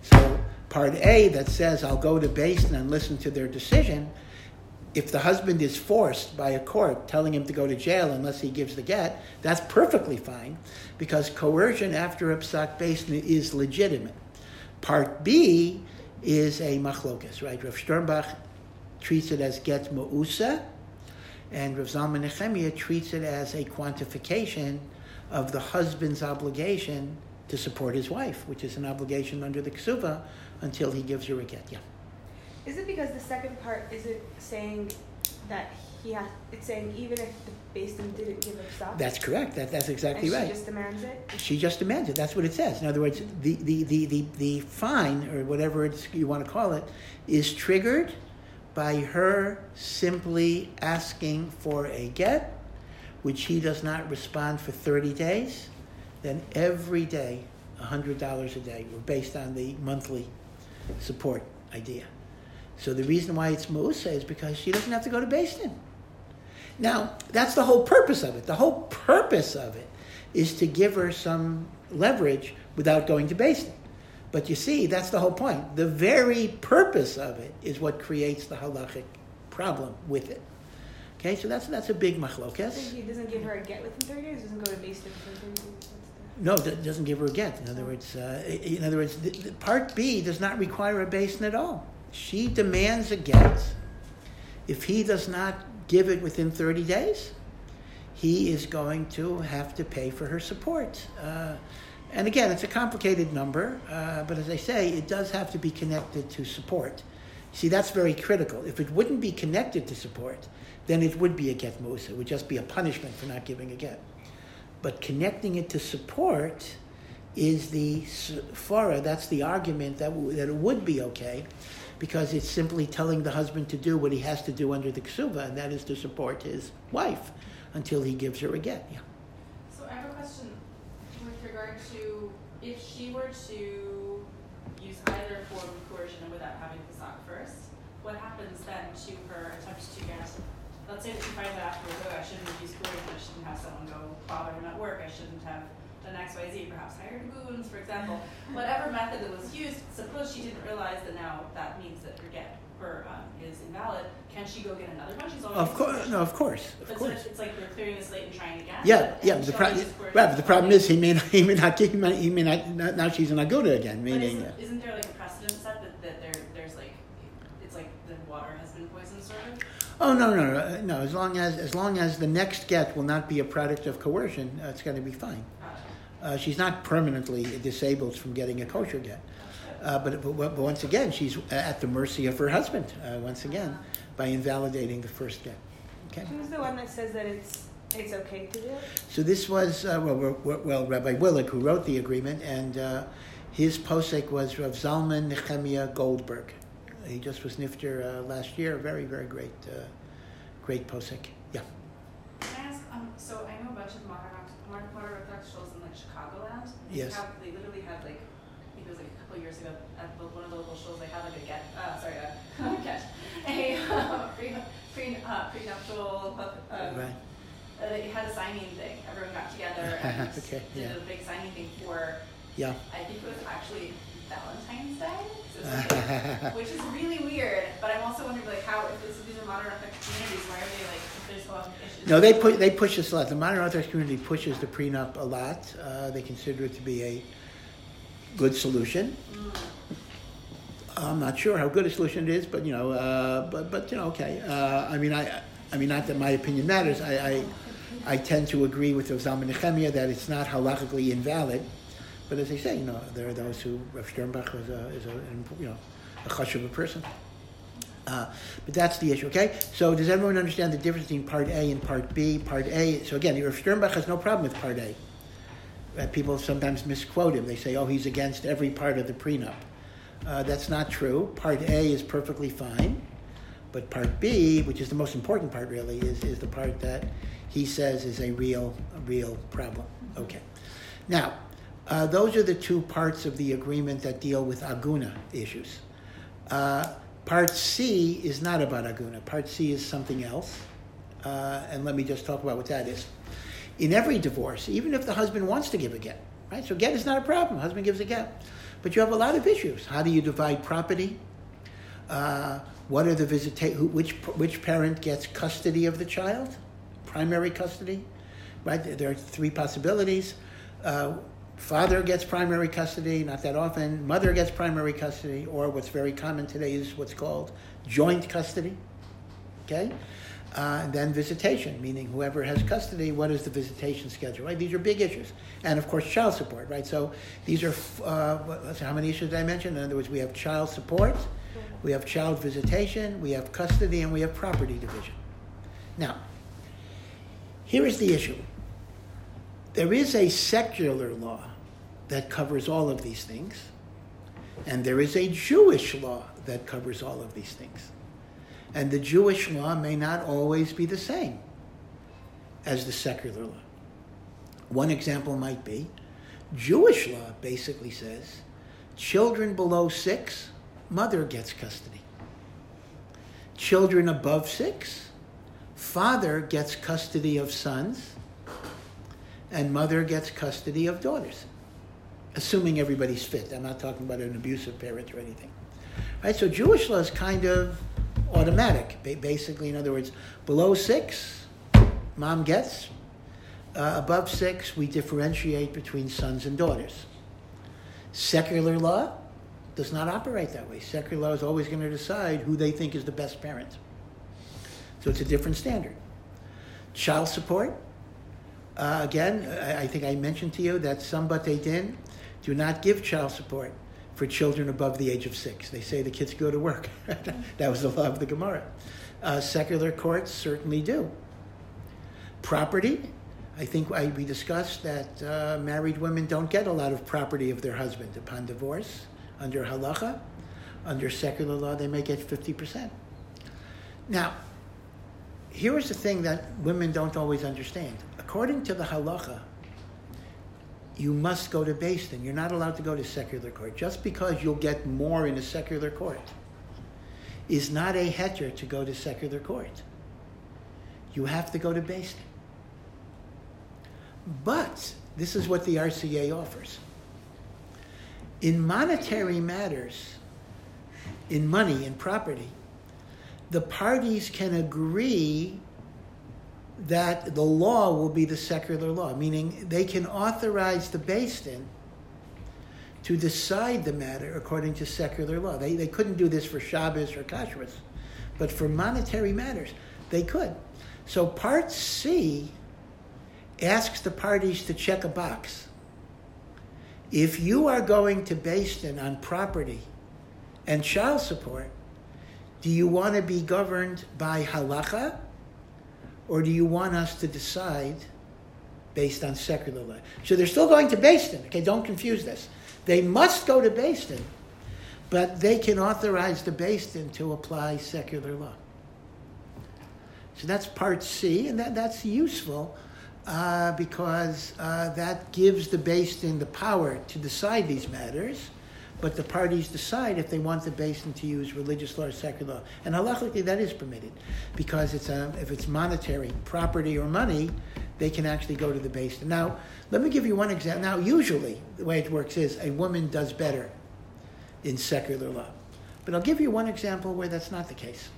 So part A that says I'll go to Beis Din and listen to their decision, if the husband is forced by a court telling him to go to jail unless he gives the get, that's perfectly fine because coercion after a psak Beis Din is legitimate. Part B is a machlokas, right? Rav Sternbach treats it as get ma'usa, and Rav Zalman Nechemia treats it as a quantification of the husband's obligation to support his wife, which is an obligation under the ksuva until he gives her a get. Yeah. Is it because the second part isn't saying that he has? It's saying even if the beis din didn't give him stuff. That's correct. That, that's exactly right. She just demands it. She just demands it. That's what it says. In other words, the, the, the, the, the fine, or whatever it's, you want to call it, is triggered by her simply asking for a get, which he does not respond for 30 days. Then every day, $100 a day, we're based on the monthly support idea. So the reason why it's Musa is because she doesn't have to go to Beis Din. Now, that's the whole purpose of it. The whole purpose of it is to give her some leverage without going to Beis Din. But you see, that's the whole point. The very purpose of it is what creates the halachic problem with it. Okay, so that's that's a big So machlokas. he doesn't give her a get within 30 days. Doesn't go to beis din within 30 days. No, that doesn't give her a get. In other words, uh, in other words, the, the part B does not require a beis din at all. She demands a get. If he does not give it within 30 days, he is going to have to pay for her support. Uh, and again, it's a complicated number, uh, but as I say, it does have to be connected to support. See, that's very critical. If it wouldn't be connected to support, then it would be a get musa. It would just be a punishment for not giving a get. But connecting it to support is the svara. That's the argument that, w- that it would be okay, because it's simply telling the husband to do what he has to do under the ksuva, and that is to support his wife until he gives her a get. Yeah. So I have a question regard to if she were to use either form of coercion without having the psak first, what happens then to her attempt to get? Let's say that she finds out afterwards, oh, I shouldn't have used coercion, I shouldn't have someone go bother him at work, I shouldn't have done X, Y, Z, perhaps hired goons, for example. Whatever method that was used, suppose she didn't realize that now that means that her get her um, is invalid. Can she go get another one? She's already Of course, no, of course, of But course. it's, it's like we're clearing the slate and trying again. Yeah, but- yeah. The pro- right, but the problem is he may not, he may not he may, he may not now she's an aguna again, But meaning. isn't, isn't there like a precedent set that, that there there's like it's like the water has been poisoned sort of? Oh no no no no! As long as as long as the next get will not be a product of coercion, uh, it's going to be fine. Uh, she's not permanently disabled from getting a kosher get, uh, but, but but once again, she's at the mercy of her husband. Uh, once again, by invalidating the first get. Okay. Who's the one that says that it's it's okay to do it? So this was uh, well, well, well Rabbi Willig who wrote the agreement, and uh, his posek was Rav Zalman Nehemiah Goldberg. He just was nifter uh, last year. Very very great, uh, great posek. Yeah. Can I ask? Um, so I know a bunch of modern modern modern Orthodox schools in like Chicagoland. They Yes. Have, they literally had like I think it was like a couple years ago at the, one of the local schools they had like a get uh, sorry a get a uh, pre pre uh, prenuptial uh, Right. uh, they had a signing thing. Everyone got together and Okay, did yeah. a big signing thing for Yeah. I think it was actually Valentine's Day, like- which is really weird. But I'm also wondering like how if this, these are modern Orthodox communities, why are they like if there's issues? No, they put they push this a lot. The modern Orthodox community pushes the prenup a lot. Uh, they consider it to be a good solution. I'm not sure how good a solution it is, but you know, uh, but but you know, okay. Uh, I mean, I I mean, not that my opinion matters. I I, I tend to agree with Zalman Nehemiah that it's not halachically invalid. But as I say, you know, there are those who Rav Sternbach was a is a you know a chush of a person. Uh, but that's the issue, okay? So does everyone understand the difference between Part A and Part B? Part A, so again, Rav Sternbach has no problem with Part A. Uh, people sometimes misquote him. They say, oh, he's against every part of the prenup. Uh, that's not true. Part A is perfectly fine. But Part B, which is the most important part really, is, is the part that he says is a real, a real problem. Okay. Now, uh, those are the two parts of the agreement that deal with aguna issues. Uh, part C is not about aguna. Part C is something else. Uh, and let me just talk about what that is. In every divorce, even if the husband wants to give a get, right? So get is not a problem. Husband gives a get. But you have a lot of issues. How do you divide property? Uh, what are the visita- who, which which parent gets custody of the child? Primary custody, right? There are three possibilities. Uh, father gets primary custody, not that often. Mother gets primary custody, or what's very common today is what's called joint custody. Okay, Uh, and then visitation, meaning whoever has custody, what is the visitation schedule, right? These are big issues. And of course, child support, right? So these are, uh, how many issues did I mention? In other words, we have child support, we have child visitation, we have custody, and we have property division. Now, here is the issue. There is a secular law that covers all of these things, and there is a Jewish law that covers all of these things. And the Jewish law may not always be the same as the secular law. One example might be Jewish law basically says children below six, mother gets custody. Children above six, father gets custody of sons, and mother gets custody of daughters. Assuming everybody's fit. I'm not talking about an abusive parent or anything. Right? So Jewish law is kind of automatic. Basically, in other words, below six, mom gets. Uh, above six, we differentiate between sons and daughters. Secular law does not operate that way. Secular law is always going to decide who they think is the best parent. So it's a different standard. Child support, uh, again, I, I think I mentioned to you that some Bate Din do not give child support for children above the age of six. They say the kids go to work. that was the law of the Gemara. Uh, secular courts certainly do. Property, I think I, we discussed that uh, married women don't get a lot of property of their husband upon divorce under halacha. Under secular law, they may get 50%. Now, here is the thing that women don't always understand. According to the halacha, you must go to Beis Din. You're not allowed to go to secular court. Just because you'll get more in a secular court is not a heter to go to secular court. You have to go to Beis But this is what the RCA offers. In monetary matters, in money and property, the parties can agree that the law will be the secular law, meaning they can authorize the Beis Din to decide the matter according to secular law. They, they couldn't do this for Shabbos or Kashrus, but for monetary matters, they could. So Part C asks the parties to check a box. If you are going to Beis Din on property and child support, do you want to be governed by halacha, or do you want us to decide based on secular law? So they're still going to Beis Okay, don't confuse this. They must go to Beis but they can authorize the Beis to apply secular law. So that's part C, and that, that's useful uh, because uh, that gives the Beis the power to decide these matters, but the parties decide if they want the Beis Din to use religious law or secular law. And halachically, that is permitted because it's a, if it's monetary, property, or money, they can actually go to the Beis Din. Now, let me give you one example. Now, usually, the way it works is a woman does better in secular law. But I'll give you one example where that's not the case.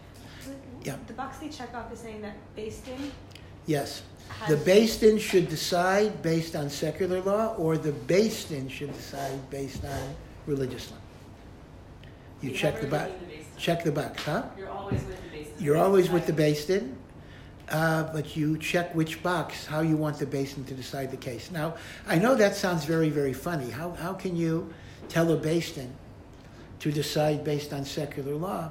Yeah. The box they check off is saying that based in Yes. The has should decide based on secular law, or the Beis should decide based on religious law. You You're check the box. leaving the Beis Din. Check the box, huh? You're always with the beis din. You're always with the Din, uh, but you check which box, how you want the beis din to decide the case. Now, I know that sounds very, very funny. How, how can you tell a beis din to decide based on secular law?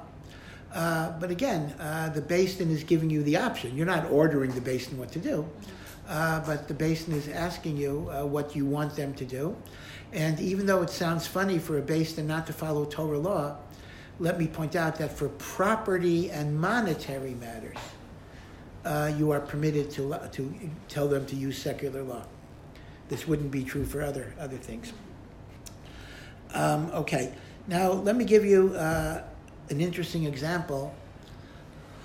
Uh, but again, uh, the beis din is giving you the option. You're not ordering the beis din what to do, uh, but the beis din is asking you uh, what you want them to do. And even though it sounds funny for a Beis Din not to follow Torah law, let me point out that for property and monetary matters, uh, you are permitted to, to tell them to use secular law. This wouldn't be true for other, other things. Um, okay, now let me give you uh, an interesting example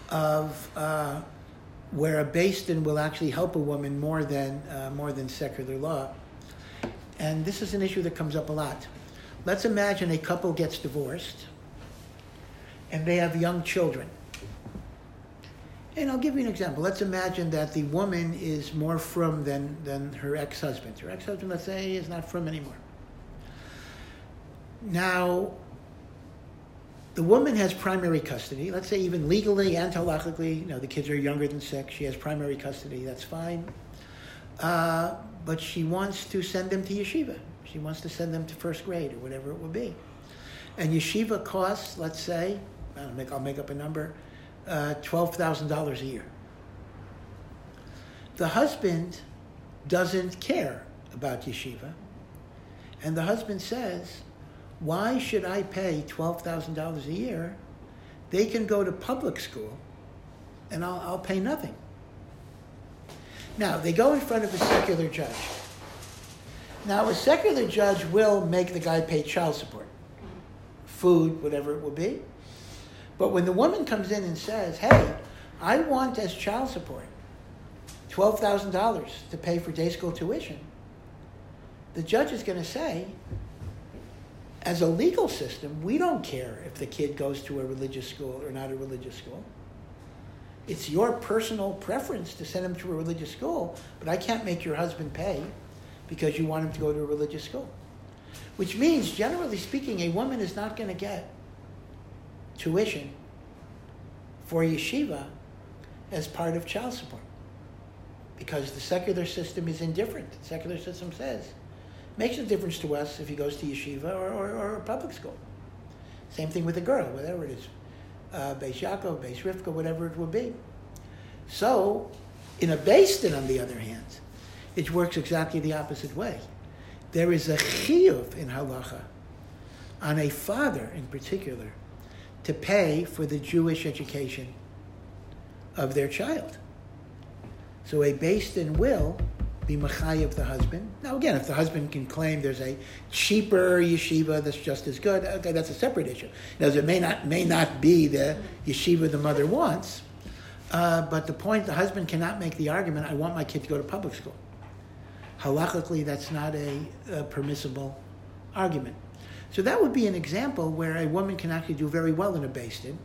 of uh, where a Beis Din will actually help a woman more than, uh, more than secular law. And this is an issue that comes up a lot. Let's imagine a couple gets divorced and they have young children. And I'll give you an example. Let's imagine that the woman is more frum than, than her ex husband. Her ex husband, let's say, is not frum anymore. Now, the woman has primary custody. Let's say even legally and halachically, you know, the kids are younger than six. She has primary custody. That's fine. Uh, but she wants to send them to yeshiva. She wants to send them to first grade or whatever it would be. And yeshiva costs, let's say, I'll make, I'll make up a number, uh, $12,000 a year. The husband doesn't care about yeshiva. And the husband says, why should I pay $12,000 a year? They can go to public school and I'll, I'll pay nothing. Now, they go in front of a secular judge. Now, a secular judge will make the guy pay child support, food, whatever it will be. But when the woman comes in and says, hey, I want as child support $12,000 to pay for day school tuition, the judge is going to say, as a legal system, we don't care if the kid goes to a religious school or not a religious school. It's your personal preference to send him to a religious school, but I can't make your husband pay because you want him to go to a religious school. Which means, generally speaking, a woman is not going to get tuition for yeshiva as part of child support because the secular system is indifferent. The secular system says makes a difference to us if he goes to yeshiva or, or, or public school. Same thing with a girl, whatever it is, uh, Beis Yaakov, Beis Rivka, whatever it would be. So, in a Beis on the other hand, it works exactly the opposite way. There is a chiyuv in halacha on a father in particular to pay for the Jewish education of their child. So a Beis will be of the husband. Now, again, if the husband can claim there's a cheaper yeshiva that's just as good, okay, that's a separate issue. Now, it may not may not be the yeshiva the mother wants, uh, but the point the husband cannot make the argument, I want my kid to go to public school. Halachically, that's not a, a permissible argument. So that would be an example where a woman can actually do very well in a Beis Din,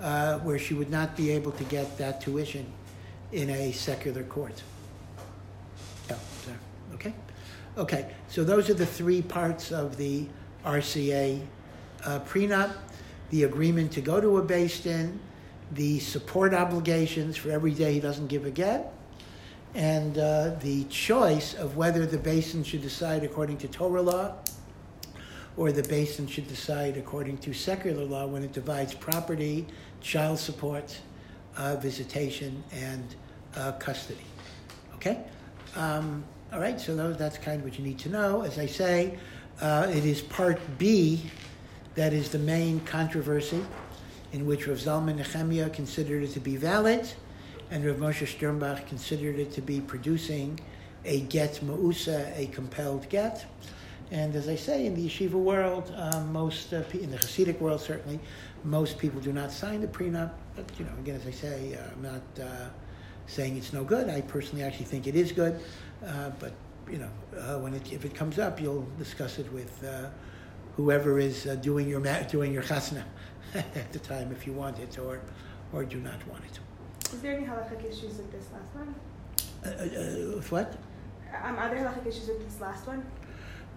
uh, where she would not be able to get that tuition in a secular court. Okay. So those are the three parts of the RCA uh, prenup: the agreement to go to a Beis Din, the support obligations for every day he doesn't give a get, and uh, the choice of whether the beis din should decide according to Torah law or the beis din should decide according to secular law when it divides property, child support, uh, visitation, and uh, custody. Okay? Um, all right, so that's kind of what you need to know. As I say, uh, it is part B that is the main controversy in which Rav Zalman Nechemia considered it to be valid and Rav Moshe Sternbach considered it to be producing a get ma'usa, a compelled get. And as I say, in the yeshiva world, um, most uh, in the Hasidic world certainly, most people do not sign the prenup. But you know, again, as I say, uh, I'm not uh, saying it's no good. I personally actually think it is good. Uh, but you know, uh, when it, if it comes up, you'll discuss it with uh, whoever is doing your ma- doing your chasna at the time, if you want it or or do not want it. Is there any halachic issues with this last one? Uh, uh, with what? Um, are there halachic issues with this last one?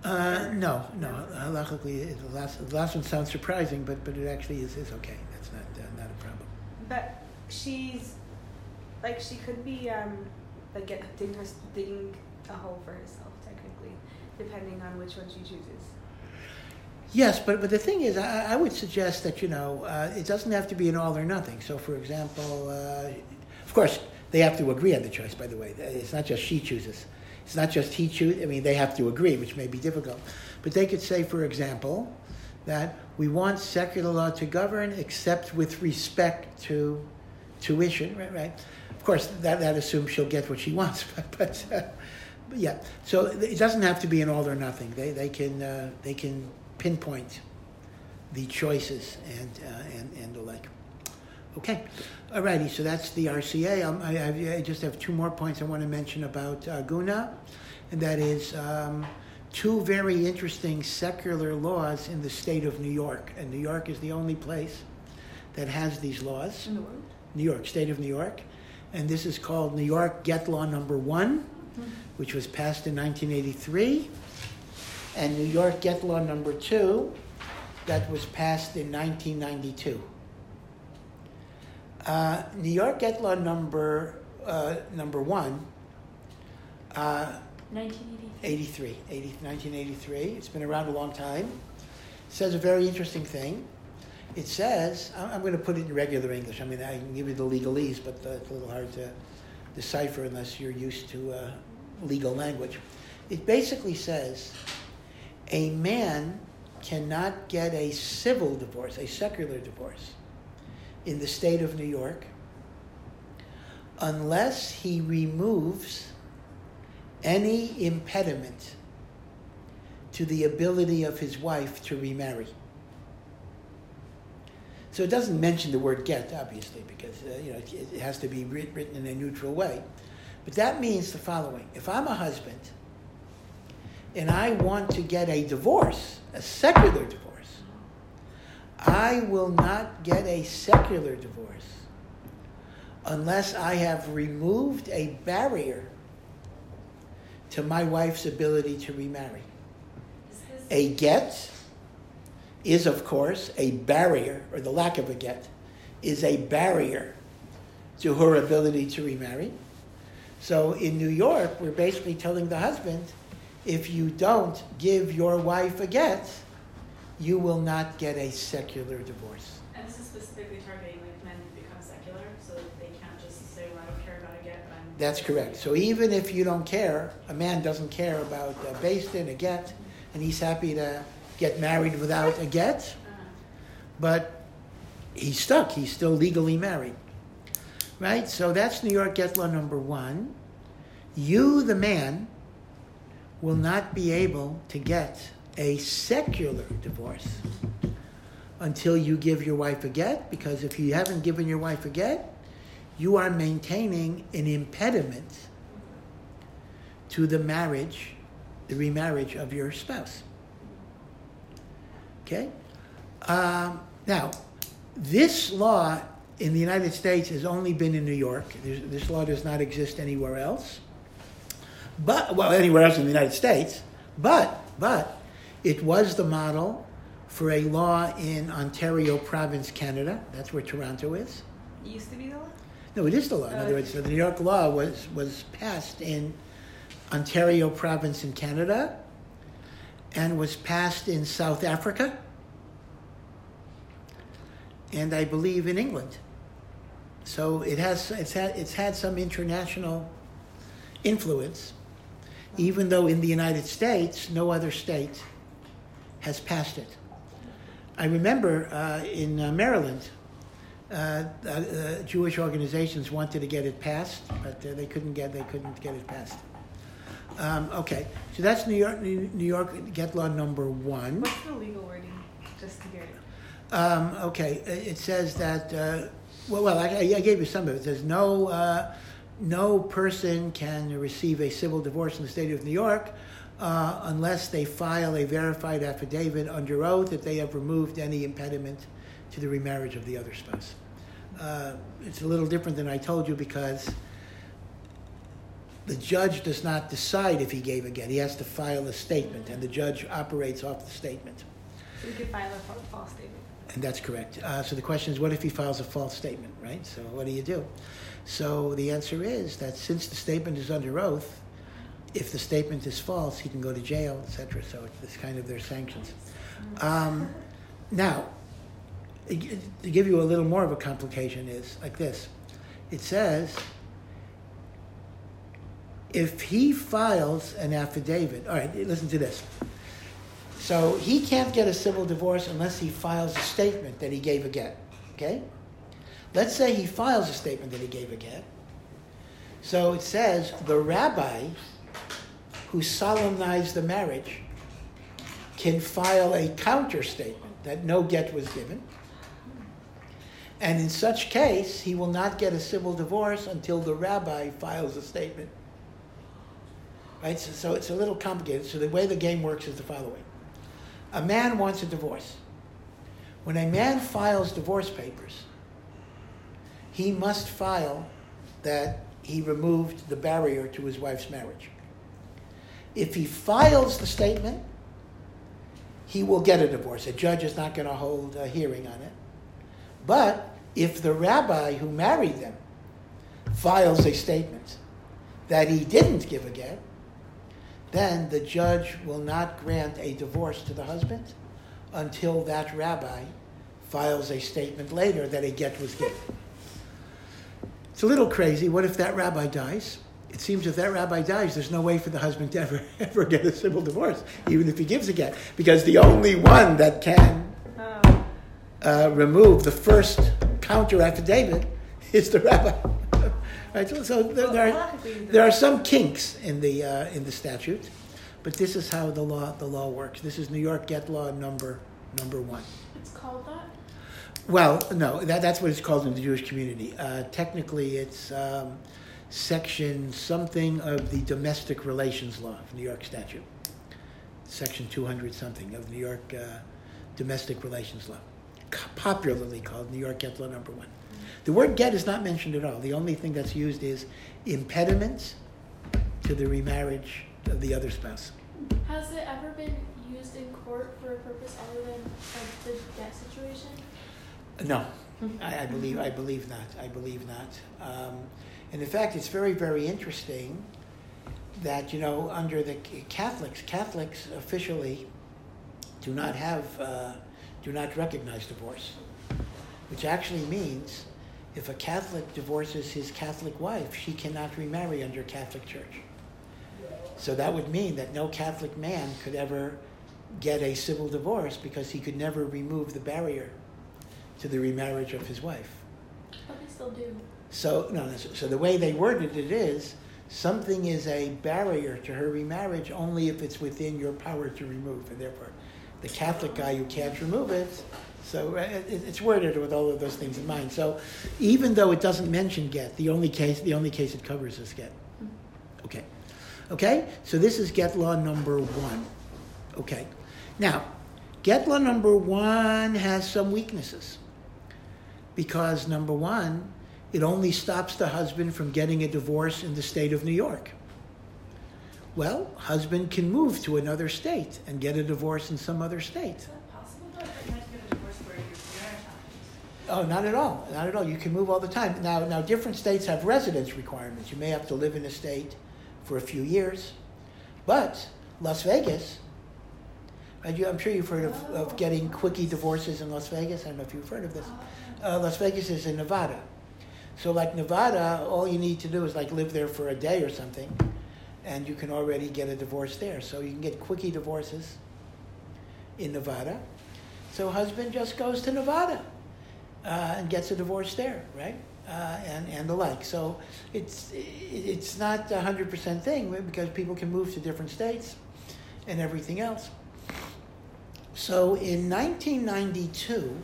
Uh, no, no. Halachically, the last, the last one sounds surprising, but, but it actually is, is okay. That's not uh, not a problem. But she's like she could be um, like get her, digging a hole for herself technically, depending on which one she chooses. Yes, but, but the thing is, I, I would suggest that, you know, uh, it doesn't have to be an all or nothing. So, for example, uh, of course, they have to agree on the choice, by the way. It's not just she chooses. It's not just he chooses. I mean, they have to agree, which may be difficult. But they could say, for example, that we want secular law to govern except with respect to tuition, right? right? Of course, that, that assumes she'll get what she wants, but, but, uh, but yeah. So it doesn't have to be an all or nothing. They, they, can, uh, they can pinpoint the choices and, uh, and, and the like. Okay, alrighty, so that's the RCA. Um, I, I, just have two more points I want to mention about uh, Guna, and that is um, two very interesting secular laws in the state of New York. And New York is the only place that has these laws. In the world? New York, state of New York. And this is called New York Get Law Number One, mm-hmm. which was passed in 1983 and New York Get Law number two that was passed in 1992. Uh, New York Get Law number, uh, number one, uh, 1983. 83, 80, 1983. It's been around a long time. says a very interesting thing. It says, I'm, going to put it in regular English. I mean, I can give you the legalese, but it's a little hard to decipher unless you're used to uh, legal language. It basically says a man cannot get a civil divorce, a secular divorce, in the state of New York unless he removes any impediment to the ability of his wife to remarry. So it doesn't mention the word get, obviously, because uh, you know it, it has to be writ- written in a neutral way. But that means the following: If I'm a husband and I want to get a divorce, a secular divorce, I will not get a secular divorce unless I have removed a barrier to my wife's ability to remarry. A get is, of course, a barrier, or the lack of a get is a barrier to her ability to remarry. So in New York, we're basically telling the husband if you don't give your wife a get, you will not get a secular divorce. and this is specifically targeting like men who become secular, so that they can't just say, well, I don't care about a get, but I'm. That's correct. So even if you don't care, a man doesn't care about uh, a beis din, a get, and he's happy to get married without a get, but he's stuck. He's still legally married. Right? So that's New York Get Law number one. You, the man, will not be able to get a secular divorce until you give your wife a get, because if you haven't given your wife a get, you are maintaining an impediment to the marriage, the remarriage of your spouse. Okay? Um, now, this law in the United States has only been in New York. There's, this law does not exist anywhere else. But, well, anywhere else in the United States. But, but, it was the model for a law in Ontario Province, Canada. That's where Toronto is. It used to be the law. No, it is the law. In other words, the New York law was, was passed in Ontario province in Canada and was passed in South Africa and I believe in England. So it has, it's had, it's had some international influence, even though in the United States, no other state has passed it. I remember uh, in uh, Maryland, uh, uh, uh, Jewish organizations wanted to get it passed, but uh, they couldn't get they couldn't get it passed. Um, okay, so that's New York New York Get Law number one. What's the legal wording? Just to hear. Um, okay, it says that. Uh, well, well, I, I gave you some of it. Says no. Uh, no person can receive a civil divorce in the state of New York uh, unless they file a verified affidavit under oath that they have removed any impediment to the remarriage of the other spouse. Uh, it's a little different than I told you because the judge does not decide if he gave a get. He has to file a statement, and the judge operates off the statement. So you could file a false statement. And that's correct. Uh, so the question is, what if he files a false statement, right? So what do you do? So the answer is that since the statement is under oath, if the statement is false, he can go to jail, etc. So it's kind of their sanctions. Um, now, to give you a little more of a complication is like this. It says, if he files an affidavit, all right, listen to this. So he can't get a civil divorce unless he files a statement that he gave a get. Okay? Let's say he files a statement that he gave a get. So it says the rabbi who solemnized the marriage can file a counter statement that no get was given. And in such case, he will not get a civil divorce until the rabbi files a statement. Right? So, so it's a little complicated. So the way the game works is the following a man wants a divorce. When a man files divorce papers, he must file that he removed the barrier to his wife's marriage. If he files the statement, he will get a divorce. A judge is not going to hold a hearing on it. But if the rabbi who married them files a statement that he didn't give a get, then the judge will not grant a divorce to the husband until that rabbi files a statement later that a get was given. It's a little crazy. What if that rabbi dies? It seems if that rabbi dies, there's no way for the husband to ever, ever get a civil divorce, even if he gives a get, because the only one that can Oh. uh, remove the first counter affidavit is the rabbi. Right? So, so there, Well, there, are, there are some kinks in the uh, in the statute, but this is how the law the law works. This is New York Get Law number number one. It's called that? Well, no, that, that's what it's called in the Jewish community. Uh, technically, it's um, section something of the domestic relations law of New York statute. Section 200 something of New York uh, domestic relations law. Popularly called New York Get Law number one. The word get is not mentioned at all. The only thing that's used is impediments to the remarriage of the other spouse. Has it ever been used in court for a purpose other than like the debt situation? No, I, I believe I believe not. I believe not. Um, and in fact, it's very very interesting that you know under the Catholics, Catholics officially do not have uh, do not recognize divorce, which actually means if a Catholic divorces his Catholic wife, she cannot remarry under Catholic Church. So that would mean that no Catholic man could ever get a civil divorce because he could never remove the barrier to the remarriage of his wife. But they still do. So no, so the way they worded it is something is a barrier to her remarriage only if it's within your power to remove, and therefore, the Catholic guy who can't remove it. So uh, it, it's worded with all of those things in mind. So even though it doesn't mention get, the only case the only case it covers is get. Okay, okay. So this is get law number one. Okay, now get law number one has some weaknesses because number one, it only stops the husband from getting a divorce in the state of New York. Well, husband can move to another state and get a divorce in some other state. Oh, not at all. Not at all. You can move all the time. Now, now different states have residence requirements. You may have to live in a state for a few years, but Las Vegas. right, you- I'm sure you've heard of, of getting quickie divorces in Las Vegas. I don't know if you've heard of this. Uh, Las Vegas is in Nevada. So, like Nevada, all you need to do is like live there for a day or something, and you can already get a divorce there. So you can get quickie divorces in Nevada. So husband just goes to Nevada uh, and gets a divorce there, right? Uh, and, and the like. So it's, it's not a 100% thing because people can move to different states and everything else. So in 1992,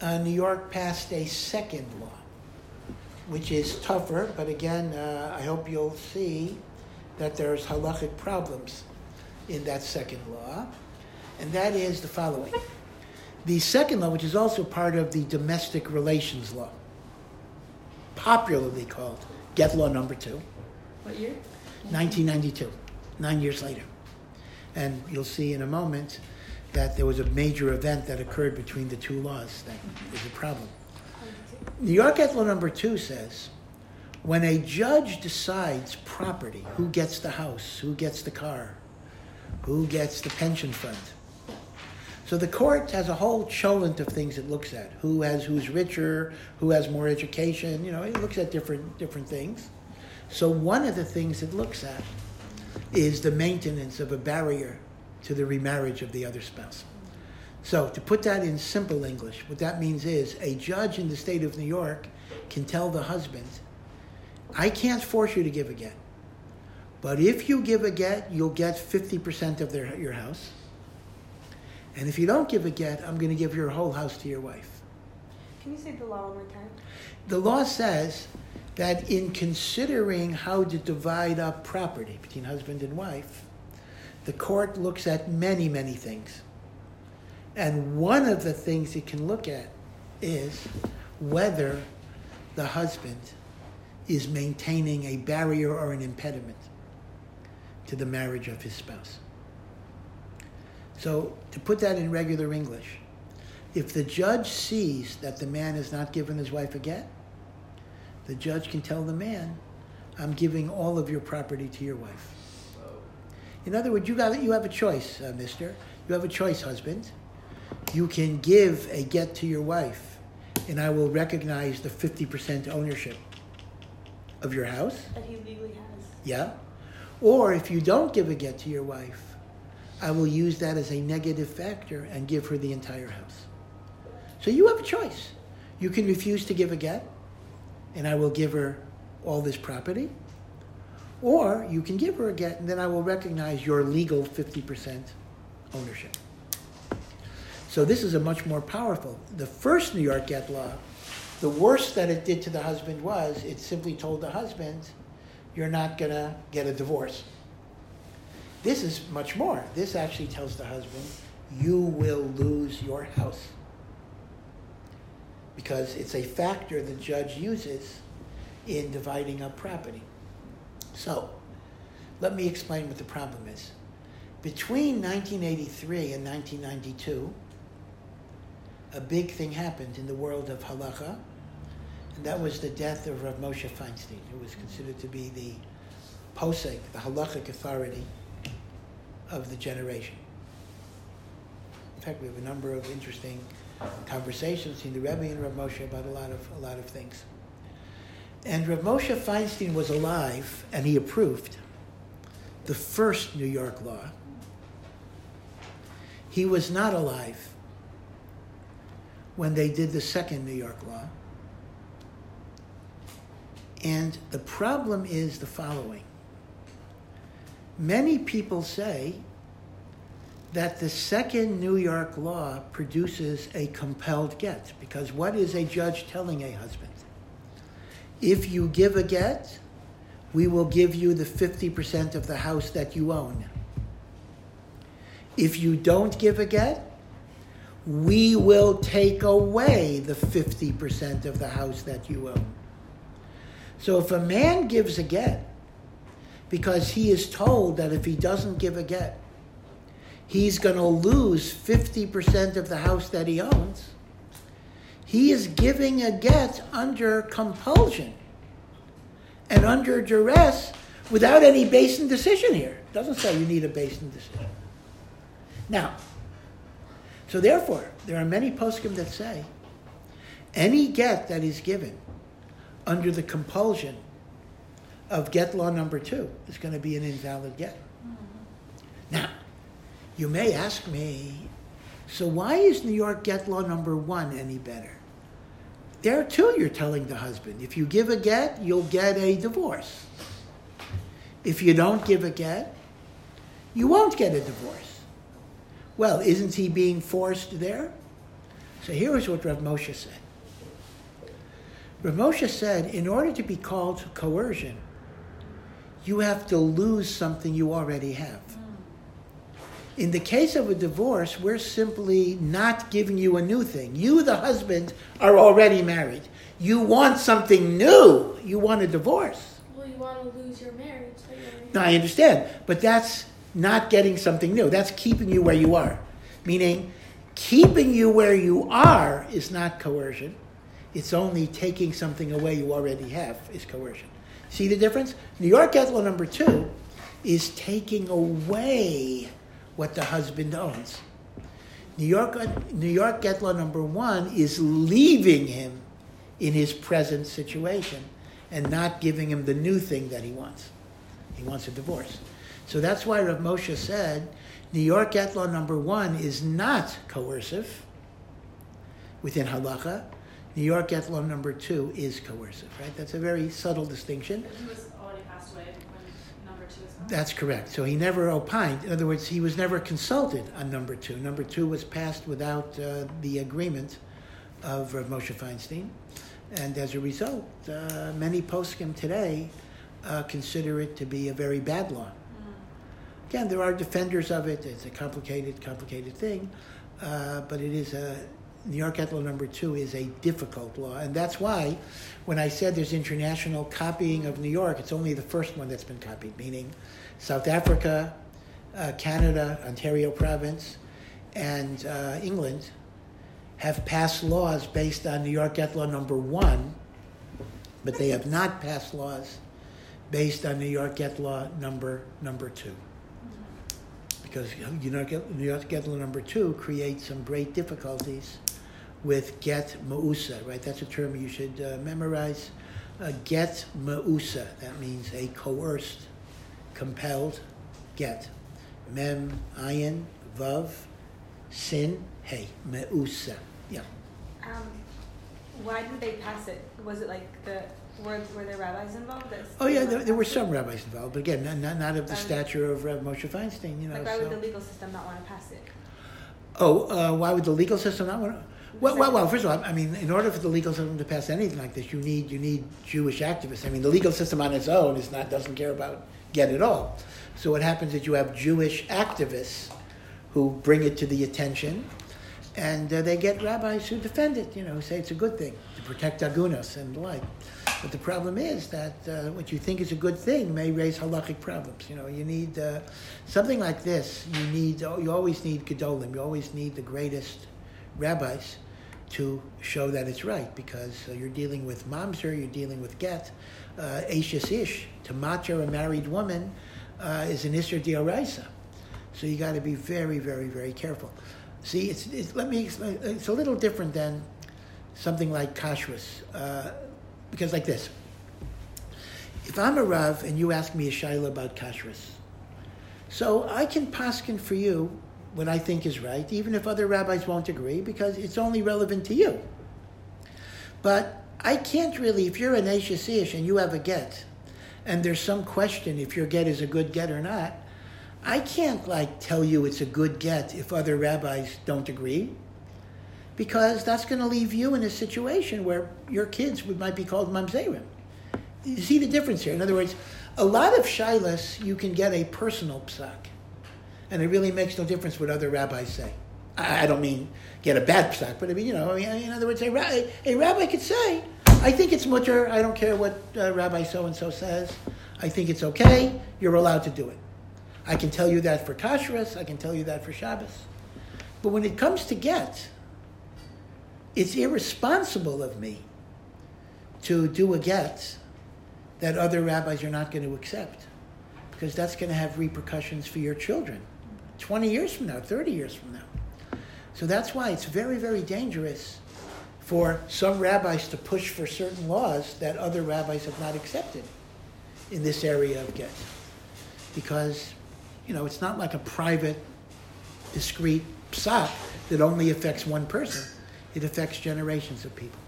uh, New York passed a second law, which is tougher, but again, uh, I hope you'll see that there's halachic problems in that second law, and that is the following. The second law, which is also part of the domestic relations law, popularly called Get Law Number Two, What year? 1992, nine years later. And you'll see in a moment that there was a major event that occurred between the two laws that is a problem. New York Get Law Number Two says when a judge decides property, who gets the house, who gets the car, who gets the pension fund. So the court has a whole cholent of things it looks at. Who has who's richer, who has more education, you know, it looks at different different things. So one of the things it looks at is the maintenance of a barrier to the remarriage of the other spouse. So to put that in simple English, what that means is a judge in the state of New York can tell the husband, I can't force you to give a get. But if you give a get, you'll get 50% of their, your house. And if you don't give a get, I'm going to give your whole house to your wife. Can you say the law one more time? The law says that in considering how to divide up property between husband and wife, the court looks at many, many things. And one of the things it can look at is whether the husband is maintaining a barrier or an impediment to the marriage of his spouse. So, to put that in regular English, if the judge sees that the man has not given his wife a get, the judge can tell the man, I'm giving all of your property to your wife. In other words, you, got, you have a choice, uh, mister. You have a choice, husband. You can give a get to your wife, and I will recognize the 50% ownership of your house. That he legally has. Yeah. Or if you don't give a get to your wife, I will use that as a negative factor and give her the entire house. So you have a choice. You can refuse to give a get, and I will give her all this property. Or you can give her a get, and then I will recognize your legal 50% ownership. So this is a much more powerful. The first New York get law, the worst that it did to the husband was it simply told the husband, you're not going to get a divorce. This is much more. This actually tells the husband, you will lose your house. Because it's a factor the judge uses in dividing up property. So, let me explain what the problem is. Between 1983 and 1992, a big thing happened in the world of halacha, and that was the death of Rav Moshe Feinstein, who was considered to be the posek, the halachic authority of the generation. In fact, we have a number of interesting conversations between the Rebbe and Rav Moshe about a lot of a lot of things. And Rav Moshe Feinstein was alive, and he approved the first New York law. He was not alive when they did the second New York law. And the problem is the following many people say that the second New York law produces a compelled get. Because what is a judge telling a husband? If you give a get, we will give you the 50% of the house that you own. If you don't give a get, we will take away the 50% of the house that you own. So if a man gives a get because he is told that if he doesn't give a get, he's going to lose 50% of the house that he owns, he is giving a get under compulsion and under duress without any beis din decision here. It doesn't say you need a beis din decision. Now, so therefore, there are many poskim that say any get that is given under the compulsion of get law number two is going to be an invalid get. Mm-hmm. Now, you may ask me, so why is New York get law number one any better? There too, you're telling the husband, if you give a get, you'll get a divorce. If you don't give a get, you won't get a divorce. Well, isn't he being forced there? So here is what Rav Moshe said. Rav Moshe said, in order to be called coercion, you have to lose something you already have. Hmm. In the case of a divorce, we're simply not giving you a new thing. You, the husband, are already married. You want something new. You want a divorce. Well, you want to lose your marriage. So No, I understand, but that's not getting something new. That's keeping you where you are. Meaning, keeping you where you are is not coercion. It's only taking something away you already have is coercion. See the difference? New York get law number two is taking away what the husband owns. New York, New York get law number one is leaving him in his present situation and not giving him the new thing that he wants. He wants a divorce. So that's why Rav Moshe said New York get law number one is not coercive within halacha. New York get law number two is coercive, right? That's a very subtle distinction. But he was already passed away when number two was passed. That's correct. So he never opined. In other words, he was never consulted on number two. Number two was passed without uh, the agreement of Rav Moshe Feinstein. And as a result, uh, many poskim today uh, consider it to be a very bad law. Again, there are defenders of it. It's a complicated, complicated thing. Uh, but it is a, New York Get Law number two is a difficult law. And that's why when I said there's international copying of New York, it's only the first one that's been copied, meaning South Africa, uh, Canada, Ontario province, and uh, England have passed laws based on New York Get Law number one, but they have not passed laws based on New York Get Law number number two. Because you know, Get- New York number two creates some great difficulties with get mausa, right? That's a term you should uh, memorize. Uh, get mausa, that means a coerced, compelled get. Mem, ayin, vav, sin, hey, mausa. Yeah. Um, why did they pass it? Was it like the were were there rabbis involved? Oh yeah, there, there were some rabbis involved, but again, not, not, not of the Um, stature of Rav Moshe Feinstein, you know. Like why would the legal system not want to pass it? Oh, uh, why would the legal system not want to? Well, well, well, first of all, I mean, in order for the legal system to pass anything like this, you need you need Jewish activists. I mean, the legal system on its own is not doesn't care about get at all. So what happens is you have Jewish activists who bring it to the attention, and uh, they get rabbis who defend it. You know, who say it's a good thing to protect agunas and the like. But the problem is that uh, what you think is a good thing may raise halachic problems. You know, you need uh, something like this. You need you always need gedolim. You always need the greatest rabbis to show that it's right because uh, you're dealing with mamzer, you're dealing with get. Uh, ish, to mature a married woman uh, is an isser dioraisa. So you got to be very, very, very careful. See, it's, it's, let me explain. It's a little different than something like kashrus. Because like this, if I'm a Rav and you ask me a shaila about kashrus, so I can paskin for you what I think is right, even if other rabbis won't agree, because it's only relevant to you. But I can't really, if you're an Ish and you have a get, and there's some question if your get is a good get or not, I can't like tell you it's a good get if other rabbis don't agree, because that's going to leave you in a situation where your kids would, might be called mamzerim. You see the difference here? In other words, a lot of shailas you can get a personal psak, and it really makes no difference what other rabbis say. I I don't mean get a bad psak, but I mean, you know, in other words, a, a rabbi could say, I think it's mutar, I don't care what uh, Rabbi so and so says, I think it's okay, you're allowed to do it. I can tell you that for kashrus, I can tell you that for Shabbos. But when it comes to get, it's irresponsible of me to do a get that other rabbis are not going to accept because that's going to have repercussions for your children 20 years from now, 30 years from now. So that's why it's very, very dangerous for some rabbis to push for certain laws that other rabbis have not accepted in this area of get. Because, you know, it's not like a private, discrete psak that only affects one person. It affects generations of people.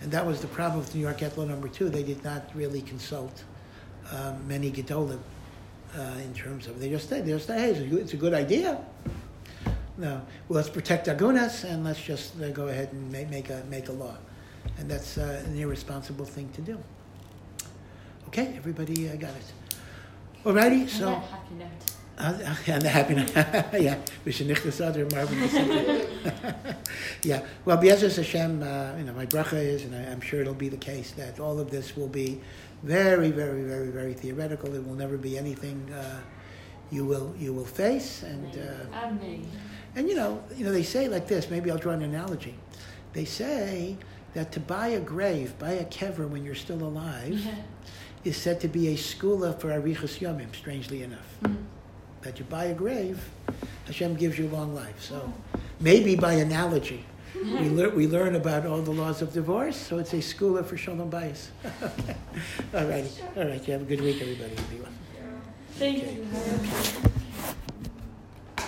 And that was the problem with New York Get Law number two. They did not really consult um, many Gedolim uh, in terms of, they just said, they just said, hey, it's a good, it's a good idea. No, well, let's protect Agunas and let's just uh, go ahead and make, make, a, make a law. And that's uh, an irresponsible thing to do. Okay, everybody uh, got it. Alrighty, so. On that happy note. And the happy yeah, we should nick this other Marvin. yeah, well, B'ezras Hashem, uh, you know, my bracha is, and I, I'm sure it'll be the case that all of this will be very, very, very, very theoretical. It will never be anything uh, you will you will face, and uh, and you know, you know, they say like this. Maybe I'll draw an analogy. They say that to buy a grave, buy a kever when you're still alive, is said to be a segula for arichas yomim. Strangely enough that you buy a grave, Hashem gives you long life. So maybe by analogy, we, lear- we learn about all the laws of divorce, so it's a segula for shalom bayis. okay. All righty. All right. You have a good week, everybody. Thank Okay. you.